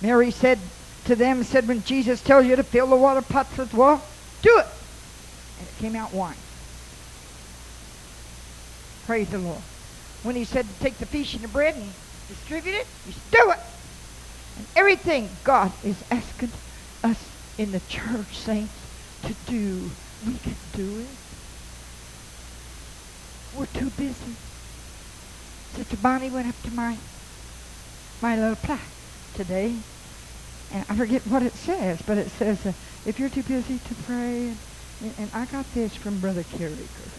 Mary said to them, said, when Jesus tells you to fill the water pots with water, do it. And it came out wine. Praise the Lord. When he said to take the fish and the bread and distribute it, you do it. And everything God is asking us in the church, saints, to do, we can do it. We're too busy. Sister Bonnie went up to my my little plaque today, and I forget what it says, but it says, uh, if you're too busy to pray, and, and I got this from Brother Carricker.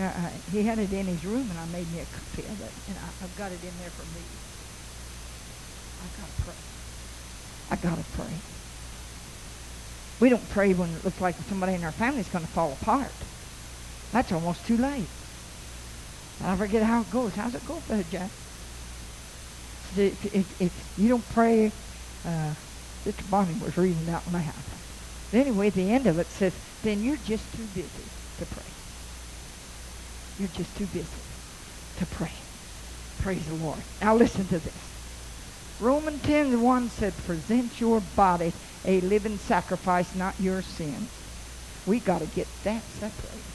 Uh, he had it in his room, and I made me a copy of it, and I, I've got it in there for me. I gotta pray. I gotta pray. We don't pray when it looks like somebody in our family is going to fall apart. That's almost too late. I forget how it goes. How's it go, Brother Jack? If, if, if you don't pray, uh, Sister Bonnie was reading out loud. Anyway, the end of it says, then you're just too busy to pray. You're just too busy to pray. Praise the Lord. Now listen to this. Romans 10 1 said, present your body a living sacrifice, not your sins. We got to get that separated.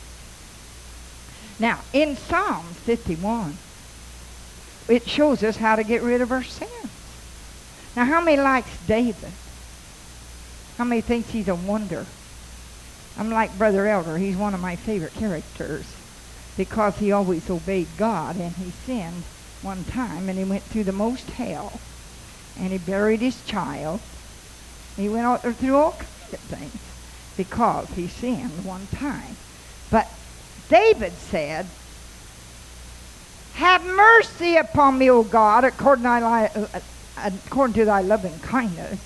Now, in Psalm 51, it shows us how to get rid of our sins. Now, how many likes David? How many thinks he's a wonder? I'm like Brother Elder. He's one of my favorite characters because he always obeyed God and he sinned one time and he went through the most hell and he buried his child. He went out there through all kinds of things because he sinned one time. But David said, Have mercy upon me, O God, according to thy, uh, according to thy loving kindness,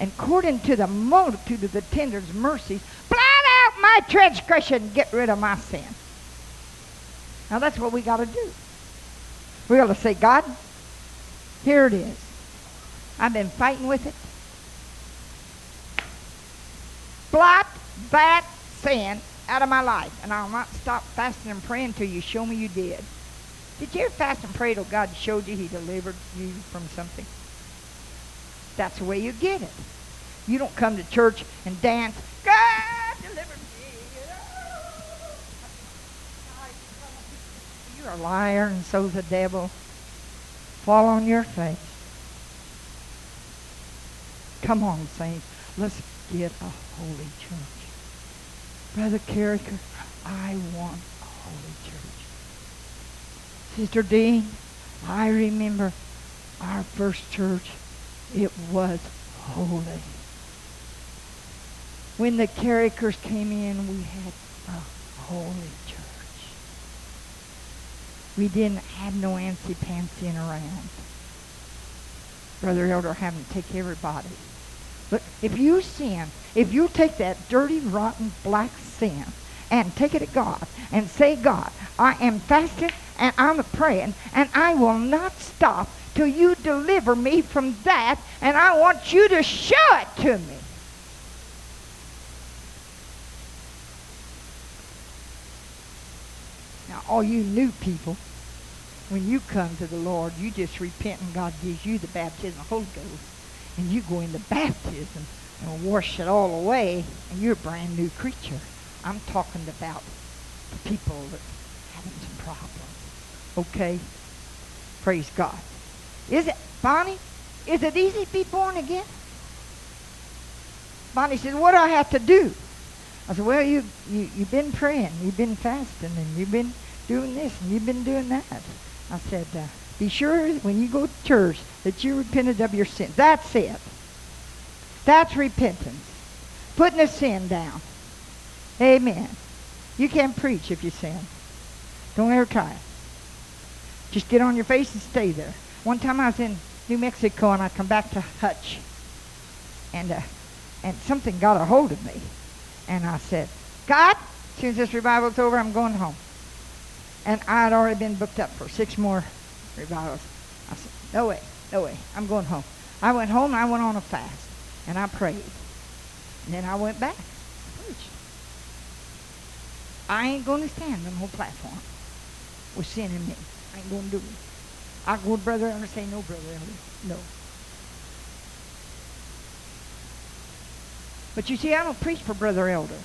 and according to the multitude of the tender mercies, blot out my transgression, get rid of my sin. Now that's what we got to do. We got to say, God, here it is. I've been fighting with it. Blot that sin out of my life, and I'll not stop fasting and praying until you show me you did. Did you ever fast and pray till God showed you He delivered you from something? That's the way you get it. You don't come to church and dance, God delivered me. You're a liar, and so's the devil. Fall on your face. Come on, saints. Let's get a holy church. Brother Carricker, I want a holy church. Sister Dean, I remember our first church. It was holy. When the Carrickers came in, we had a holy church. We didn't have no antsy-pantsing around. Brother Elder having to take everybody. But if you sin, if you take that dirty, rotten, black sin and take it to God and say, God, I am fasting and I'm praying and I will not stop till you deliver me from that and I want you to show it to me. Now, all you new people, when you come to the Lord, you just repent and God gives you the baptism of the Holy Ghost. And you go into baptism and wash it all away, and you're a brand new creature. I'm talking about the people that having some problems. Okay? Praise God. Is it, Bonnie, is it easy to be born again? Bonnie said, what do I have to do? I said, well, you, you, you've been praying, you've been fasting, and you've been doing this, and you've been doing that. I said, uh, be sure when you go to church that you repented of your sin. That's it. That's repentance. Putting a sin down. Amen. You can't preach if you sin. Don't ever try. Just get on your face and stay there. One time I was in New Mexico and I come back to Hutch. And, uh, and something got a hold of me. And I said, God, as soon as this revival's over, I'm going home. And I had already been booked up for six more revivals. I said, no way, no way. I'm going home. I went home and I went on a fast. And I prayed. And then I went back. I preached. I ain't going to stand on no platform with sin in me. I ain't going to do it. I go to Brother Elder say, no, Brother Elder, no. But you see, I don't preach for Brother Elder.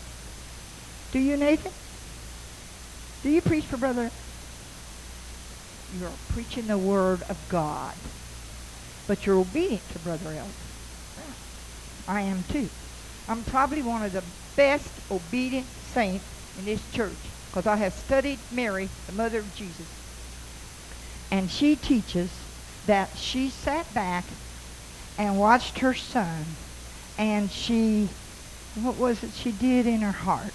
Do you, Nathan? Do you preach for Brother? You're preaching the Word of God. But you're obedient to Brother Elder. I am too. I'm probably one of the best obedient saints in this church because I have studied Mary, the mother of Jesus. And she teaches that she sat back and watched her son and she, what was it she did in her heart?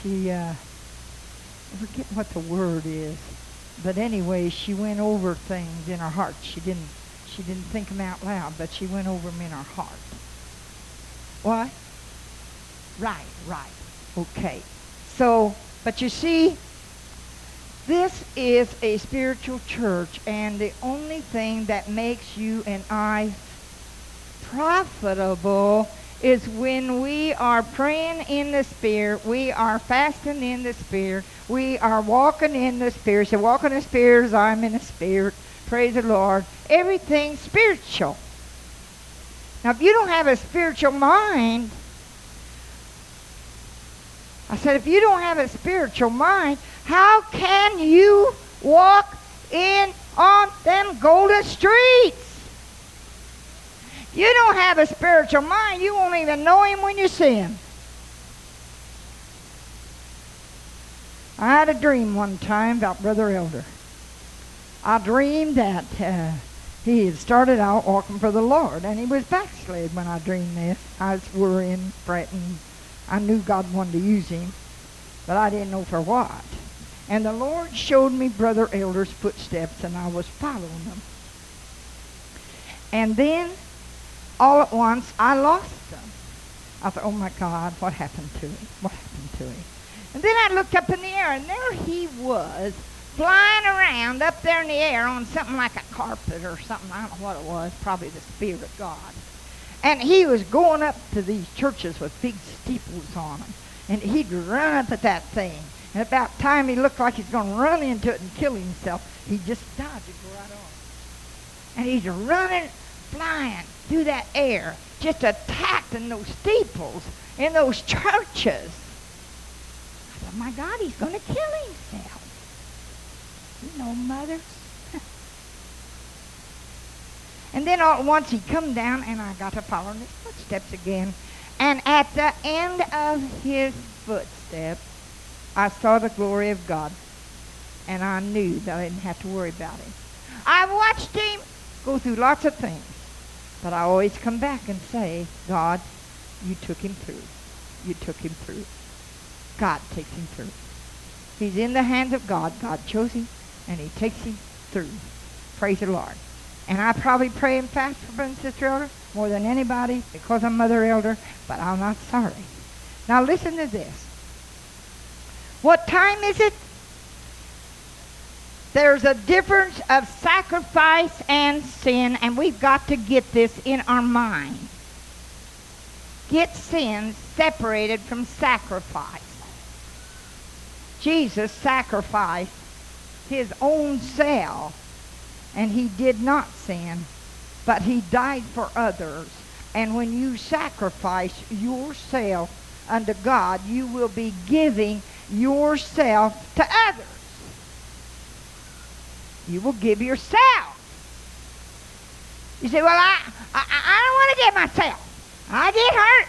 She, uh, I forget what the word is. But anyway, she went over things in her heart. She didn't, she didn't think them out loud, but she went over them in her heart. What? Right, right. Okay. So, but you see, this is a spiritual church, and the only thing that makes you and I profitable is when we are praying in the Spirit, we are fasting in the Spirit, we are walking in the Spirit. So, walking in the Spirit as I'm in the Spirit. Praise the Lord. Everything spiritual. Now, if you don't have a spiritual mind, I said, if you don't have a spiritual mind, how can you walk in on them golden streets? You don't have a spiritual mind. You won't even know him when you see him. I had a dream one time about Brother Elder. I dreamed that uh, he had started out walking for the Lord, and he was backslid when I dreamed this. I was worrying, fretting. I knew God wanted to use him, but I didn't know for what. And the Lord showed me Brother Elder's footsteps, and I was following them. And then, all at once, I lost them. I thought, oh my God, what happened to him? What happened to him? And then I looked up in the air, and there he was, flying around up there in the air on something like a carpet or something. I don't know what it was, probably the Spirit of God. And he was going up to these churches with big steeples on them. And he'd run up at that thing. And about time he looked like he's going to run into it and kill himself, he just dodged it right on. And he's running, flying through that air, just attacking those steeples in those churches. I thought, my God, he's going to kill himself. You know, mothers. and then all at once he come down, and I got to follow in his footsteps again. And at the end of his footsteps, I saw the glory of God, and I knew that I didn't have to worry about him. I watched him go through lots of things, but I always come back and say, God, you took him through. You took him through. God takes him through. He's in the hands of God. God chose him, and he takes him through. Praise the Lord. And I probably pray and fast for Brother Sister Elder more than anybody because I'm Mother Elder, but I'm not sorry. Now listen to this. What time is it? There's a difference of sacrifice and sin, and we've got to get this in our mind. Get sin separated from sacrifice. Jesus sacrificed his own self, and he did not sin, but he died for others. And when you sacrifice yourself unto God, you will be giving yourself to others. You will give yourself. You say, well, I, I, I don't want to give myself. I get hurt.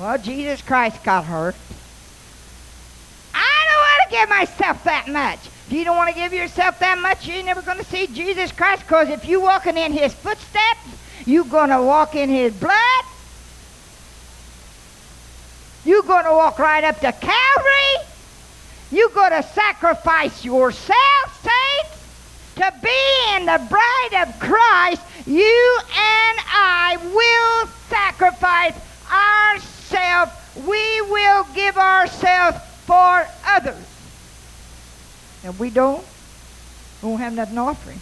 Well, Jesus Christ got hurt. I don't want to give myself that much. If you don't want to give yourself that much, you're never going to see Jesus Christ because if you're walking in his footsteps, you're going to walk in his blood. You're going to walk right up to Calvary. You're going to sacrifice yourself, saints, to be in the bride of Christ. You and I will sacrifice ourselves. We will give ourselves for others. And we don't, we won't have nothing offering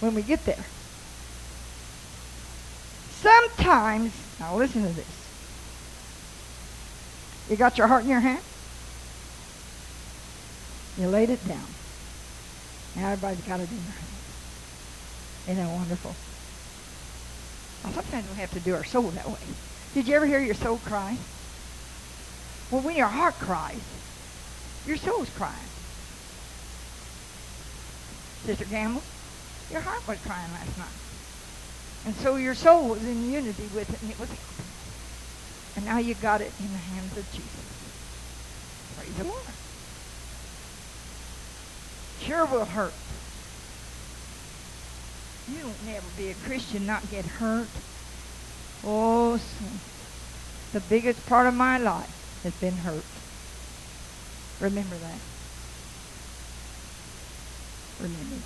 when we get there. Sometimes, now listen to this. You got your heart in your hand? You laid it down. Now everybody's got it in their hands. Isn't that wonderful? Well, sometimes we have to do our soul that way. Did you ever hear your soul cry? Well, when your heart cries, your soul's crying. Sister Gamble, your heart was crying last night. And so your soul was in unity with it, and it was helping. And now you got it in the hands of Jesus. Praise the Lord. Sure will hurt. You don't never be a Christian not get hurt. Oh, son. The biggest part of my life has been hurt. Remember that. Remember.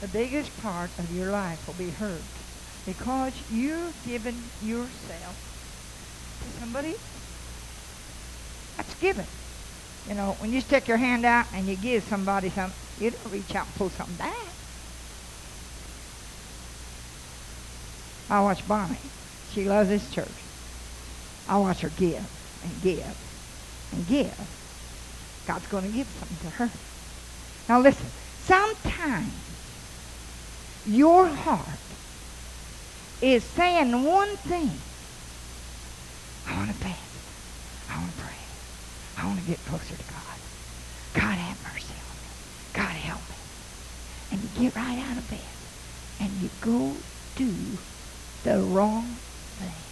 The biggest part of your life will be hurt because you've given yourself to somebody. That's given. You know, when you stick your hand out and you give somebody something, you don't reach out and pull something back. I watch Bonnie. She loves this church. I watch her give and give and give. God's going to give something to her. Now listen, sometimes your heart is saying one thing. I want to fast. I want to pray. I want to get closer to God. God have mercy on me. God help me. And you get right out of bed and you go do the wrong thing.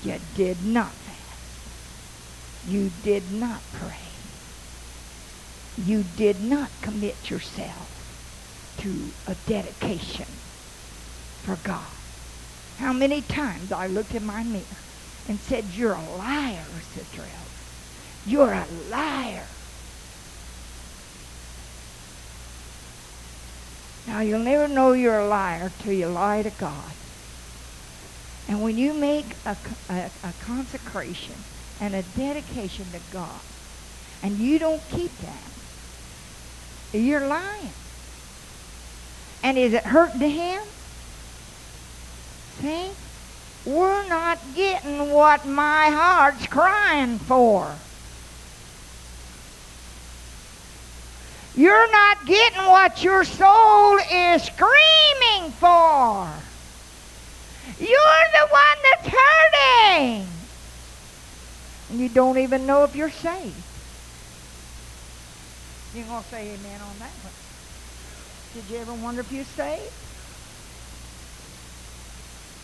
You did not fast. You did not pray. You did not commit yourself to a dedication for God. How many times I looked in my mirror and said, You're a liar, Sister Elder. You're a liar. Now, you'll never know you're a liar till you lie to God. And when you make a, a, a consecration and a dedication to God, and you don't keep that, you're lying. And is it hurting to him? See? We're not getting what my heart's crying for. You're not getting what your soul is screaming for. You're the one that's hurting. And you don't even know if you're saved. You're going to say amen on that one. Did you ever wonder if you're saved?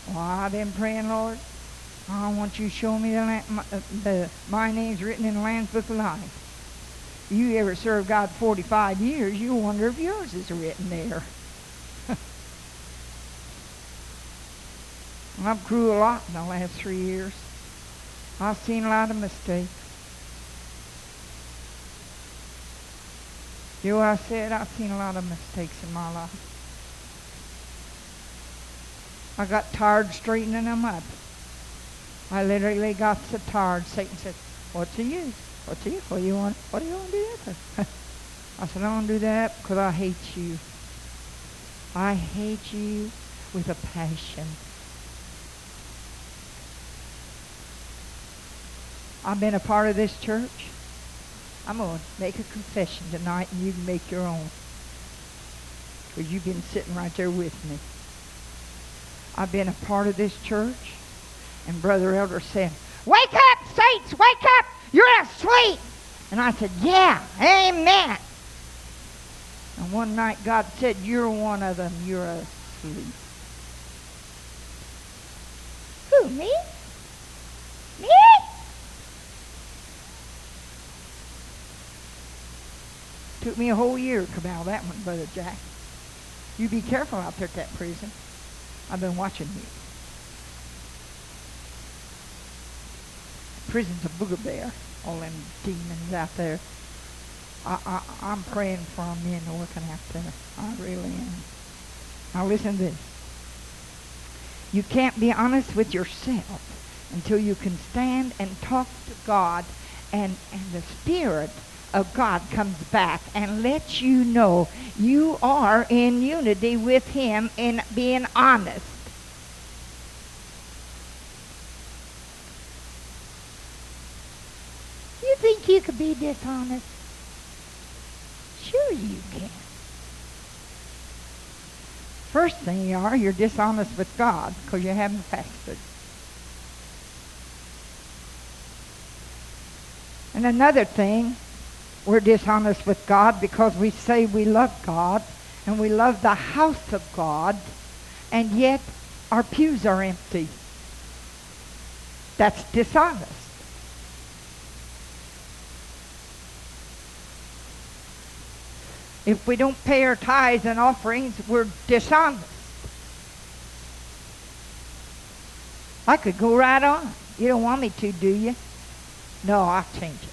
Well, I've been praying, Lord. I want you to show me the, land, my, uh, the my name's written in the Lamb's Book of Life. You ever served God 45 years, you wonder if yours is written there. I've grew a lot in the last three years. I've seen a lot of mistakes. You know I said? I've seen a lot of mistakes in my life. I got tired straightening them up. I literally got so tired. Satan said, "What's the use? What's the use? What do you want? What do you want to do that for?" I said, "I don't do that because I hate you. I hate you with a passion." I've been a part of this church. I'm going to make a confession tonight, and you can make your own. Because you've been sitting right there with me. I've been a part of this church, and Brother Elder said, Wake up, saints, wake up! You're asleep! And I said, Yeah, amen. And one night God said, You're one of them, you're asleep. Who, me? Me? Took me a whole year to of that one, Brother Jack. You be careful out there at that prison. I've been watching you. Prison's a booger bear, all them demons out there. I, I, I'm praying for our men working out there. I really am. Now listen to this. You can't be honest with yourself until you can stand and talk to God and, and the Spirit of God comes back and lets you know you are in unity with Him in being honest. You think you could be dishonest? Sure you can. First thing you are, you're dishonest with God because you haven't fasted. And another thing, we're dishonest with God because we say we love God and we love the house of God, and yet our pews are empty. That's dishonest. If we don't pay our tithes and offerings, we're dishonest. I could go right on. You don't want me to, do you? No, I'll change it.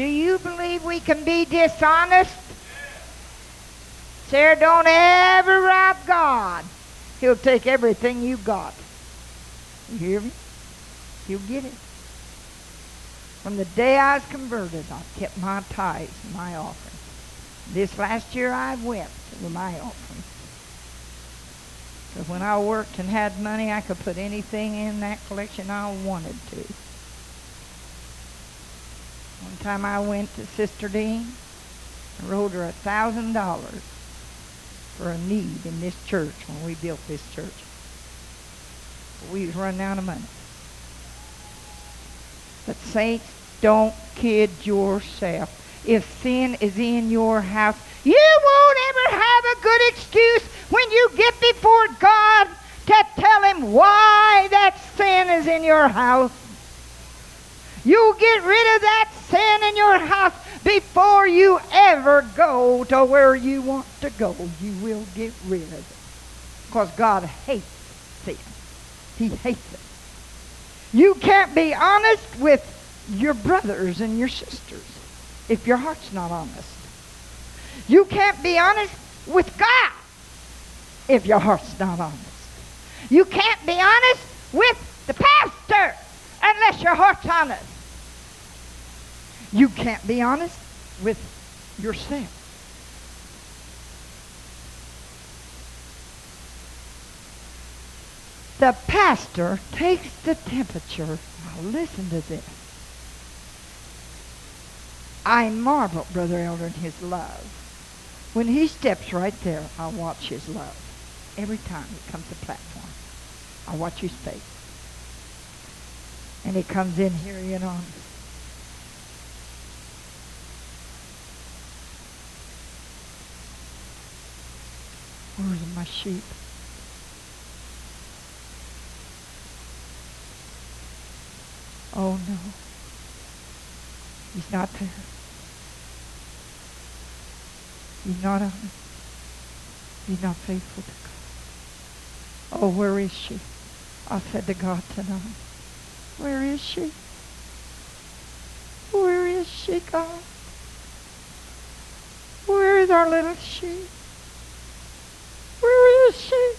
Do you believe we can be dishonest? Sarah, don't ever rob God. He'll take everything you got. You hear me? He'll get it. From the day I was converted, I've kept my tithes, my offering. This last year I wept with my offering. Because when I worked and had money, I could put anything in that collection I wanted to. One time I went to Sister Dean and wrote her a thousand dollars for a need in this church when we built this church. We was running out of money. But saints, don't kid yourself. If sin is in your house, you won't ever have a good excuse when you get before God to tell him why that sin is in your house. You get rid of that sin in your house before you ever go to where you want to go. You will get rid of it. Because God hates sin. He hates it. You can't be honest with your brothers and your sisters if your heart's not honest. You can't be honest with God if your heart's not honest. You can't be honest with the pastor unless your heart's honest. You can't be honest with yourself. The pastor takes the temperature. Now listen to this. I marvel, Brother Elder, in his love. When he steps right there, I watch his love. Every time he comes to platform, I watch his face. And he comes in here, you know, Where's my sheep? Oh no. He's not there. He's not. He's not faithful to God. Oh, where is she? I said to God tonight, where is she? Where is she, God? Where is our little sheep? Where is she?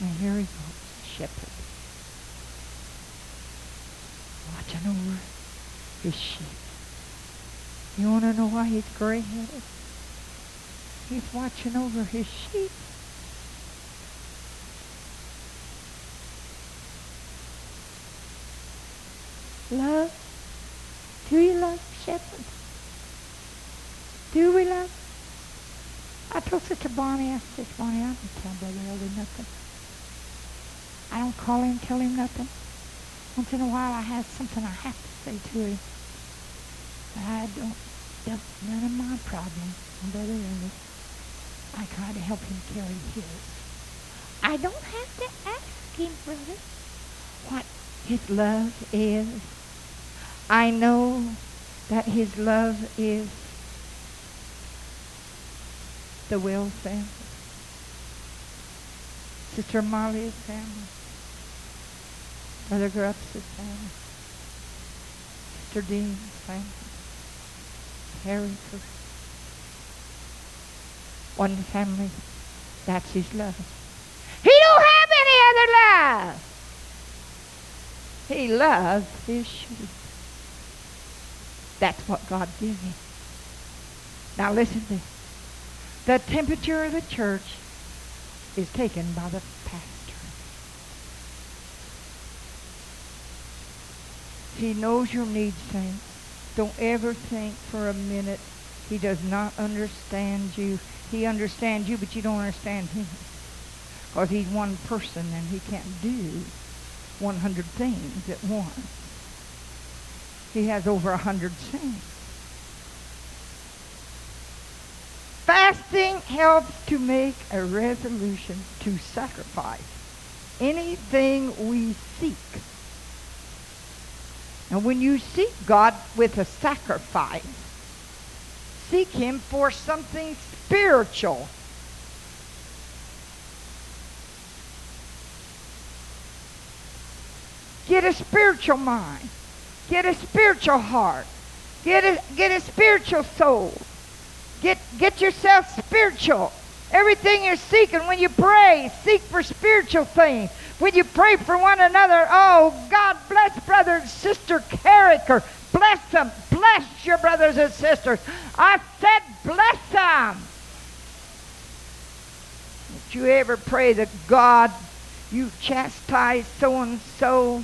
And here he goes, shepherd, watching over his sheep. You want to know why he's gray-headed? He's watching over his sheep. Love? Do you love shepherds? Do we love? I told Sister Bonnie, I said, Bonnie, I don't tell Brother Elder nothing. I don't call him, tell him nothing. Once in a while I have something I have to say to him. But I don't dump none of my problems on Brother Elder. I try to help him carry his. I don't have to ask him, brother, what his love is. I know that his love is the Will family, Sister Molly's family, Brother Grubbs' family, Sister Dean's family, Harry one family. That's his love. He don't have any other love. He loves his sheep. That's what God gives him. Now listen to this. The temperature of the church is taken by the pastor. He knows your needs, saints. Don't ever think for a minute he does not understand you. He understands you, but you don't understand him. Because he's one person and he can't do 100 things at once. He has over a 100 saints. Fasting helps to make a resolution to sacrifice anything we seek. And when you seek God with a sacrifice, seek Him for something spiritual. Get a spiritual mind. Get a spiritual heart. Get a, get a spiritual soul. Get, get yourself spiritual. Everything you're seeking when you pray, seek for spiritual things. When you pray for one another, oh, God bless brother and sister Carricker. Bless them. Bless your brothers and sisters. I said bless them. You ever pray that God, you chastise so and so.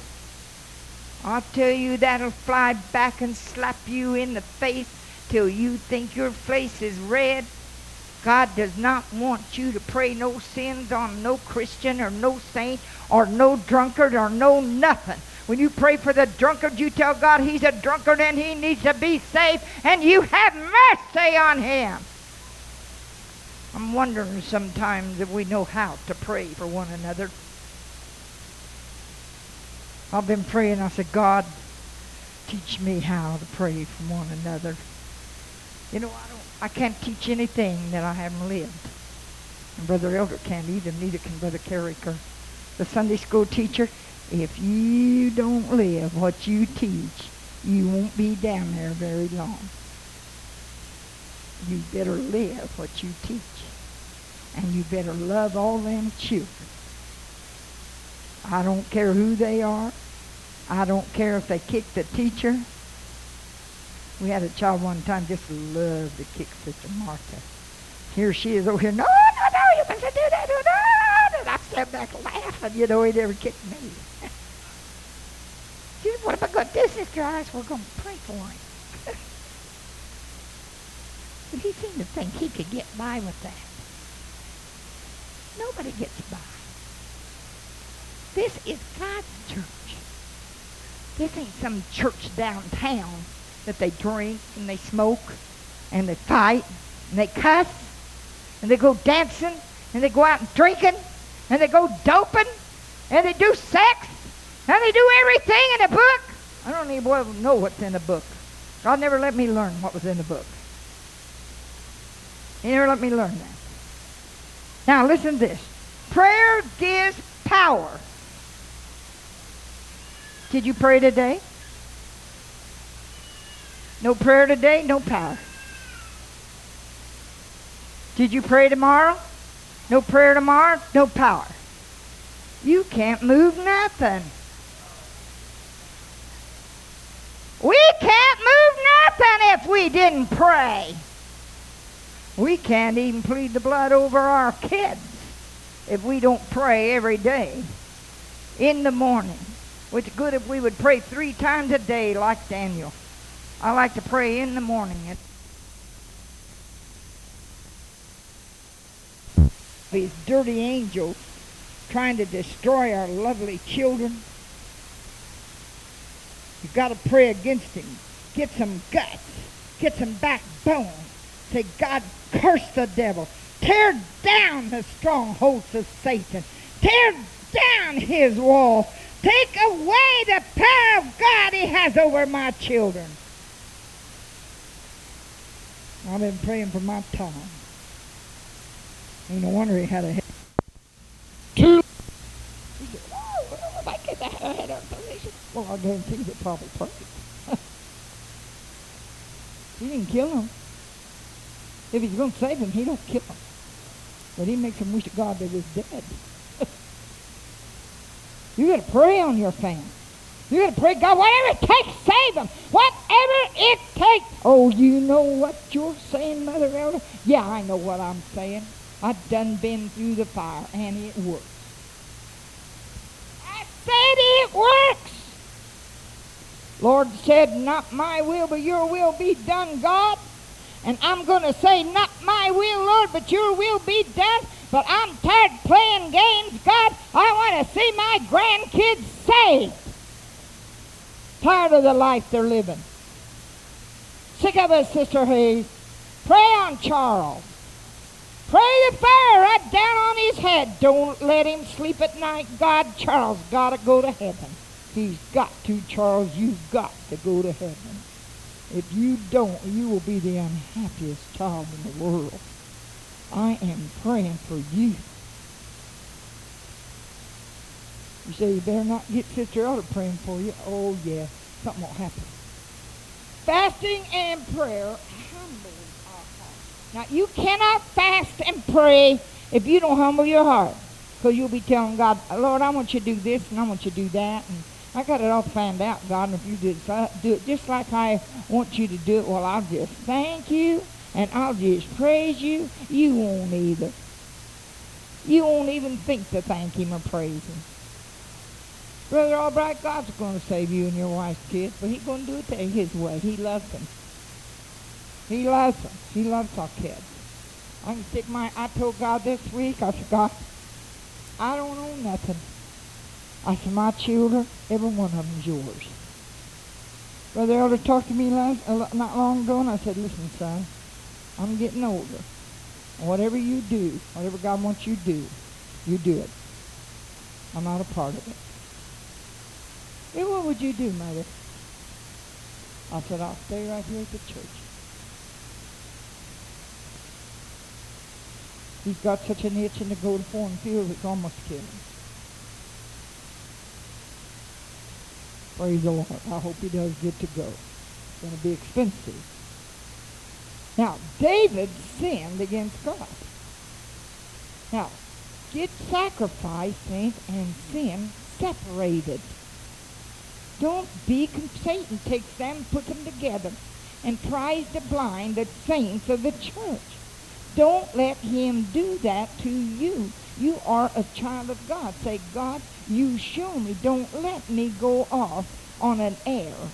I'll tell you that'll fly back and slap you in the face till you think your face is red. God does not want you to pray no sins on no Christian or no saint or no drunkard or no nothing. When you pray for the drunkard, you tell God he's a drunkard and he needs to be saved, and you have mercy on him. I'm wondering sometimes if we know how to pray for one another. I've been praying. I said, God, teach me how to pray for one another. You know, I don't. I can't teach anything that I haven't lived. And Brother Elder can't either. Neither can Brother Carricker. The Sunday school teacher. If you don't live what you teach, you won't be down there very long. You better live what you teach. And you better love all them children. I don't care who they are. I don't care if they kick the teacher. We had a child one time just loved to kick Sister Martha. Here she is over here. No, no, no, you mustn't do that. No, no. And I sat back laughing. You know, he never kicked me. she said, what am I going to do, Sister Iris? We're going to pray for him. but he seemed to think he could get by with that. Nobody gets by. This is God's church. This ain't some church downtown that they drink and they smoke and they fight and they cuss and they go dancing and they go out and drinking and they go doping and they do sex and they do everything in the book. I don't even know what's in the book. God never let me learn what was in the book. He never let me learn that. Now listen to this. Prayer gives power. Did you pray today? No prayer today, no power. Did you pray tomorrow? No prayer tomorrow, no power. You can't move nothing. We can't move nothing if we didn't pray. We can't even plead the blood over our kids if we don't pray every day in the morning. It's good if we would pray three times a day like Daniel. I like to pray in the morning. These dirty angels trying to destroy our lovely children. You've got to pray against him. Get some guts. Get some backbone. Say, God, curse the devil. Tear down the strongholds of Satan. Tear down his wall. Take away the power of God he has over my children. I've been praying for my tongue. Ain't no wonder he had a head. Two. He said, oh, if I get that head up position. Well, I guarantee you probably prayed. he didn't kill him. If he's going to save him, he don't kill him. But he makes him wish to God that he's dead. you got to pray on your family. You got to pray, God, whatever it takes, save them. Whatever it takes. Oh, you know what you're saying, Mother Elder? Yeah, I know what I'm saying. I've done been through the fire, and it works. I said it works. Lord said, Not my will, but your will be done, God. And I'm going to say, Not my will, Lord, but your will be done. But I'm tired playing games, God. I want to see my grandkids saved. Tired of the life they're living. Sick of it, Sister Hayes. Pray on Charles. Pray the fire right down on his head. Don't let him sleep at night. God, Charles got to go to heaven. He's got to, Charles. You've got to go to heaven. If you don't, you will be the unhappiest child in the world. I am praying for you. You say you better not get Sister Elder praying for you. Oh, yeah, something will happen. Fasting and prayer humbles our heart. Now, you cannot fast and pray if you don't humble your heart. Because you'll be telling God, Lord, I want you to do this and I want you to do that. And I got it all planned out, God. If you do it, do it just like I want you to do it, well, I'll just thank you and I'll just praise you. You won't either. You won't even think to thank him or praise him. Brother Albright, God's going to save you and your wife's kids, but he's going to do it his way. He loves them. He loves them. He loves our kids. I can stick my, I told God this week, I said, God, I don't own nothing. I said, my children, every one of them is yours. Brother Elder talked to me last, uh, not long ago, and I said, listen, son, I'm getting older. Whatever you do, whatever God wants you to do, you do it. I'm not a part of it. Hey, what would you do, Mother? I said, I'll stay right here at the church. He's got such an itch in the go to foreign field, it's almost killing him. Praise the Lord. I hope he does get to go. It's going to be expensive. Now, David sinned against God. Now, get sacrifice, saints, and sin separated. Don't be, Satan takes them, puts them together, and tries to blind the saints of the church. Don't let him do that to you. You are a child of God. Say, God, you show me. Don't let me go off on an air.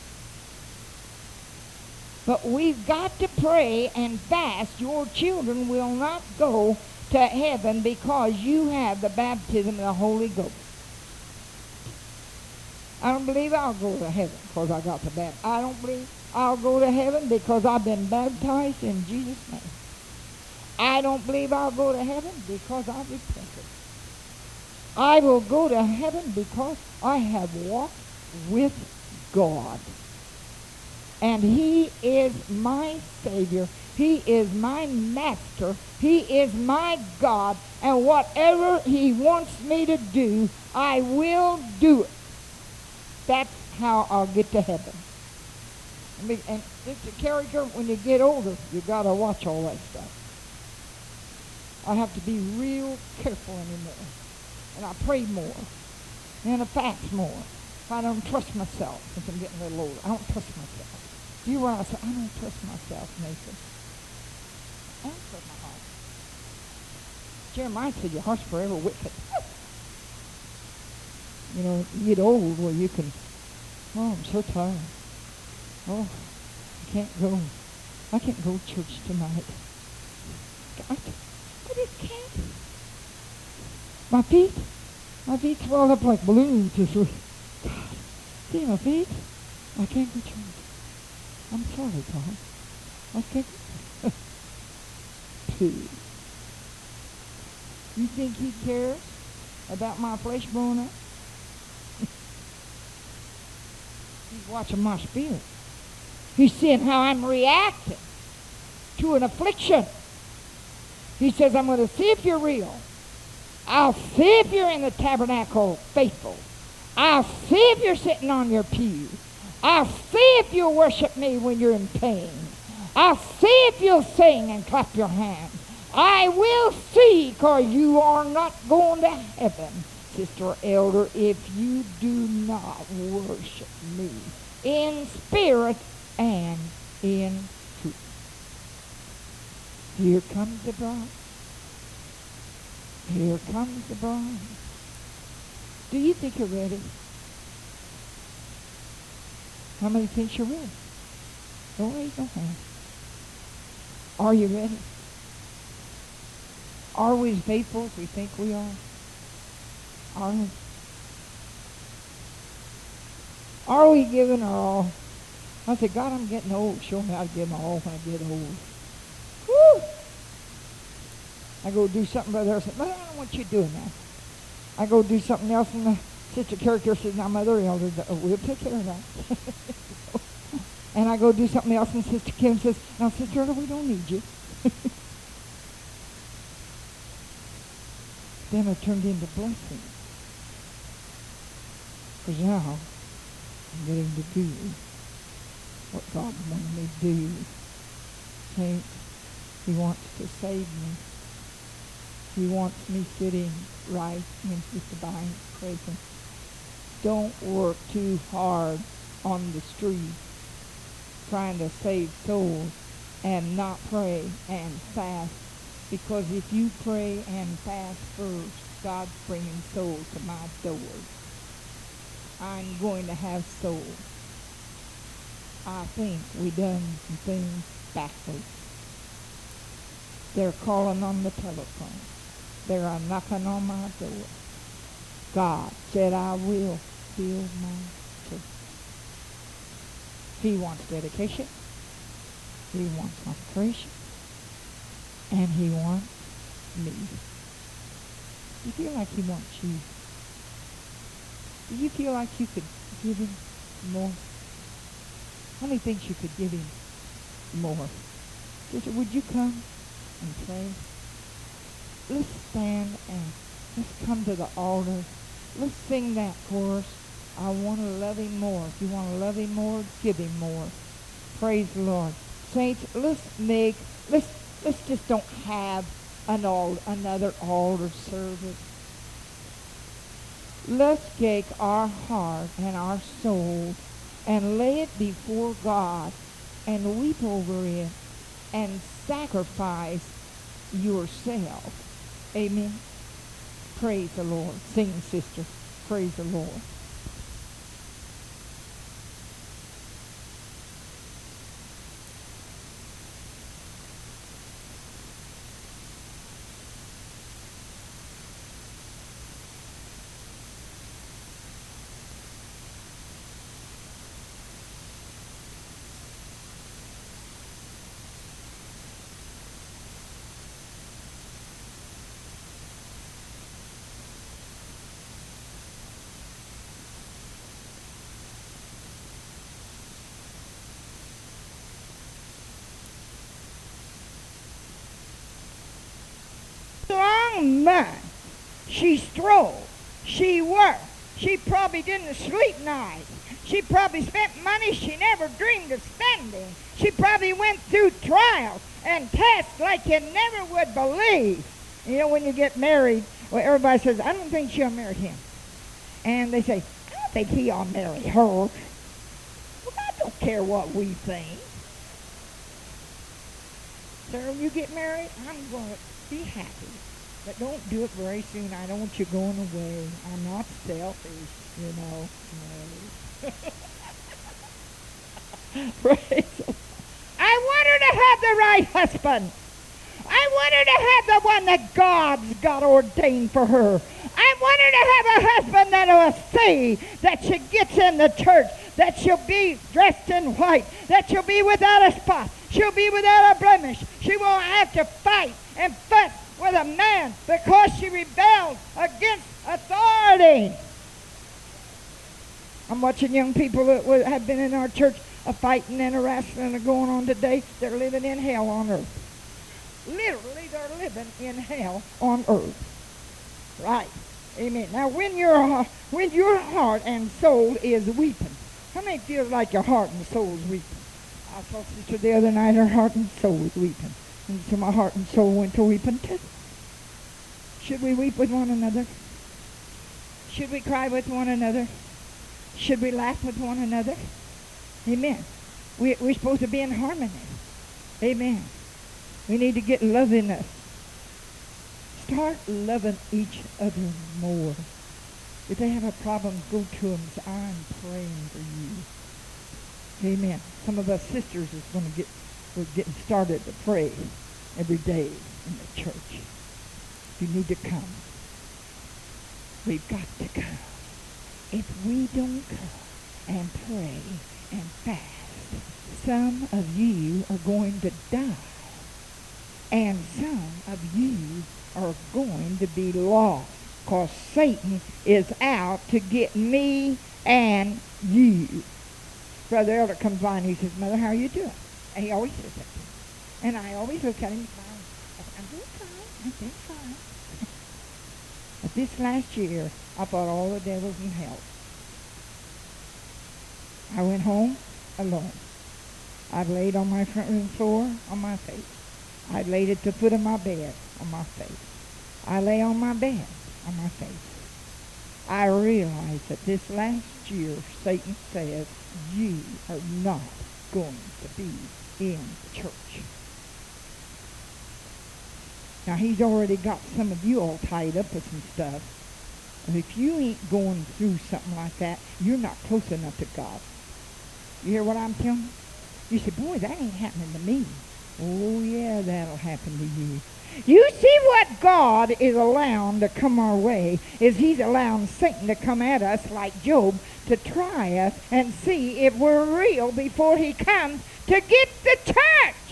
But we've got to pray and fast. Your children will not go to heaven because you have the baptism of the Holy Ghost. I don't believe I'll go to heaven because I got the baptism. I don't believe I'll go to heaven because I've been baptized in Jesus' name. I don't believe I'll go to heaven because I've repented. I will go to heaven because I have walked with God. And he is my Savior. He is my Master. He is my God. And whatever he wants me to do, I will do it. That's how I'll get to heaven. And it's a character, when you get older, you got to watch all that stuff. I have to be real careful anymore. And I pray more. And I fast more. If I don't trust myself since I'm getting a little older. I don't trust myself. Do you realize I don't trust myself, Nathan? I don't trust my heart. Jeremiah said your heart's forever wicked. You know, you get old where you can, oh, I'm so tired. Oh, I can't go. I can't go to church tonight. I, I just can't. My feet, my feet swell up like balloons. Just God, see my feet? I can't go to church. I'm sorry, Tom. I can't. Please. You think he cares about my flesh blowing up? He's watching my spirit. He's seeing how I'm reacting to an affliction. He says, I'm going to see if you're real. I'll see if you're in the tabernacle faithful. I'll see if you're sitting on your pew. I'll see if you'll worship me when you're in pain. I'll see if you'll sing and clap your hands. I will see because you are not going to heaven, sister elder, if you do not worship me in spirit and in truth. Here comes the bride. Here comes the bride. Do you think you're ready? How many think you're ready? Don't raise your hand. Are you ready? Are we as faithful as we think we are? Are we? Are we giving our all? I said, God, I'm getting old. Show me how to give my all when I get old. I go do something, brother. I said, but I don't want you doing that. I go do something else, and the sister character says, now, Mother Elder, uh, we'll take care of that. and I go do something else, and Sister Kim says, now, Sister Elder, we don't need you. then it turned into blessing. Because now I'm getting to do what God wanted me to do. Saints, he wants to save me. He wants me sitting right in his divine presence. Don't work too hard on the street trying to save souls and not pray and fast. Because if you pray and fast first, God's bringing souls to my door. I'm going to have souls. I think we done some things backwards. They're calling on the telephone. They're knocking on my door. God said, I will build my church. He wants dedication. He wants consecration. And he wants me. Do you feel like he wants you? Do you feel like you could give him more? How many things you could give him more? Would you come and pray? Let's stand and let's come to the altar. Let's sing that chorus. I want to love him more. If you want to love him more, give him more. Praise the Lord. Saints, let's make, let's, let's just don't have an all, another altar service. Let's take our heart and our soul and lay it before God and weep over it and sacrifice yourself. Amen. Praise the Lord. Sing, sister. Praise the Lord. strong man. She strove. She worked. She probably didn't sleep nights. She probably spent money she never dreamed of spending. She probably went through trials and tests like you never would believe. You know, when you get married, well, everybody says, I don't think she'll marry him. And they say, I don't think he'll marry her. Well, I don't care what we think. Sir, when you get married, I'm going to be happy. But don't do it very soon. I don't want you going away. I'm not selfish, you know. Right? I want her to have the right husband. I want her to have the one that God's got ordained for her. I want her to have a husband that will see that she gets in the church, that she'll be dressed in white, that she'll be without a spot, she'll be without a blemish. She won't have to fight and fuss with a man because she rebelled against authority. I'm watching young people that have been in our church a fighting and a wrestling and going on today. They're living in hell on earth. Literally, they're living in hell on earth. Right. Amen. Now, when your when your heart and soul is weeping, how many feel like your heart and soul is weeping? I saw sister the other night. Her heart and soul was weeping. And so my heart and soul went to weeping too. Should we weep with one another? Should we cry with one another? Should we laugh with one another? Amen. We, we're supposed to be in harmony. Amen. We need to get love in us. start loving each other more. If they have a problem, go to them. Say, I'm praying for you. Amen. Some of us sisters is going to get, we're getting started to pray every day in the church. You need to come. We've got to come. If we don't come and pray and fast, some of you are going to die. And some of you are going to be lost because Satan is out to get me and you. Brother Elder comes by and he says, Mother, how are you doing? And he always says that. And I always look at him and. I'm doing fine. I'm. But this last year, I fought all the devils in hell. I went home alone. I laid on my front room floor on my face. I laid at the foot of my bed on my face. I lay on my bed on my face. I realized that this last year Satan says you are not going to be in the church. Now he's already got some of you all tied up with some stuff. And if you ain't going through something like that, you're not close enough to God. You hear what I'm telling you? You say, boy, that ain't happening to me. Oh, yeah, that'll happen to you. You see what God is allowing to come our way is he's allowing Satan to come at us like Job to try us and see if we're real before he comes to get the church.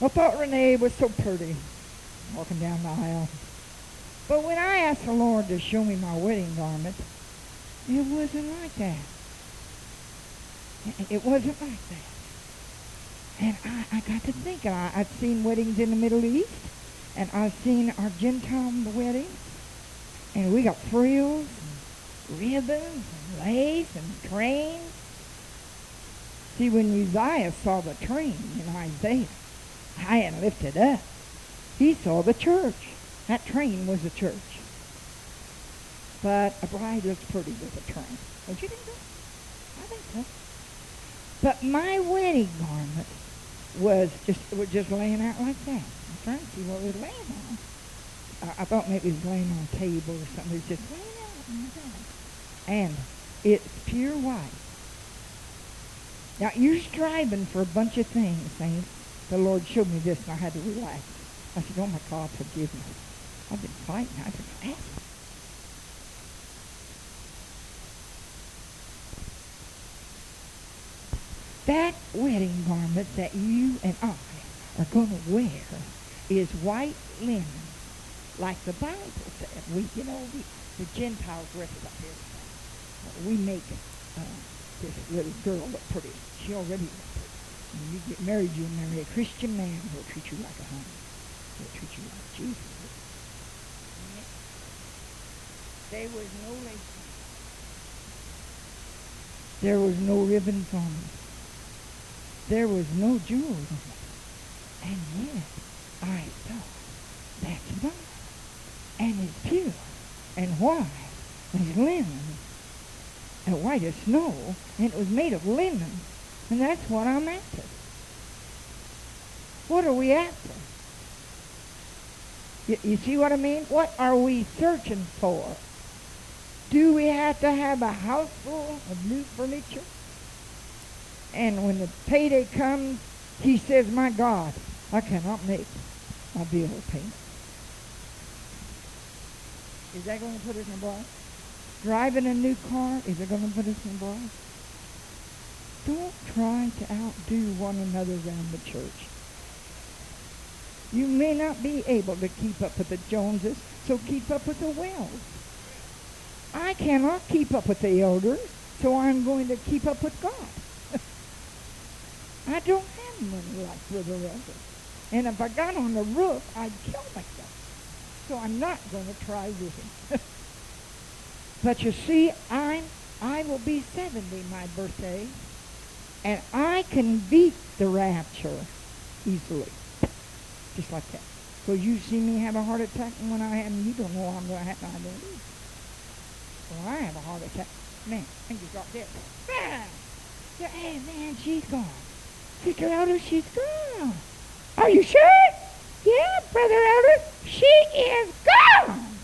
I thought Renee was so pretty walking down the aisle. But when I asked the Lord to show me my wedding garment, it wasn't like that. It wasn't like that. And I, I got to thinking, I, I've seen weddings in the Middle East, and I've seen our Gentile weddings, and we got frills, and ribbons, and lace, and trains. See, when Uzziah saw the train in Isaiah, high and lifted up, he saw the church. That train was the church. But a bride looks pretty with a train. Don't you think so? I think so. But my wedding garment was just was just laying out like that. I'm trying to see what it was laying on. I, I thought maybe it was laying on a table or something. It was just laying out like that. And it's pure white. Now you're striving for a bunch of things, saints. The Lord showed me this and I had to relax. I said, Oh my God, forgive me. I've been fighting. I've been. That wedding garment that you and I are going to wear is white linen, like the Bible said. We, you know, we, the Gentiles dress it up here. We make uh, this little girl look pretty. She already. When you get married, you'll marry a Christian man who'll treat you like a honey. He'll treat you like Jesus. There was no lace. There was no ribbons on it. There was no jewels on it. And yet, I thought, that's mine. And it's pure and white as linen and white as snow. And it was made of linen. And that's what I'm after. What are we after? You, you see what I mean? What are we searching for? Do we have to have a house full of new furniture? And when the payday comes, he says, My God, I cannot make my bill payment. Is that going to put us in a bar? Driving a new car, is it going to put us in a bar? Don't try to outdo one another around the church. You may not be able to keep up with the Joneses, so keep up with the Wells. I cannot keep up with the elders, so I'm going to keep up with God. I don't have money like Brother Elder. And if I got on the roof, I'd kill myself. So I'm not going to try with him. but you see, I'm, I will be 70 my birthday, and I can beat the rapture easily. Just like that. Because you see me have a heart attack, and when I have, you don't know I'm going to have. I don't either. Well, I have a heart attack. Man, I just got dead. Bam! Hey, man, she's gone. Sister Elder, she's gone. Are you sure? Yeah, Brother Elder. She is gone.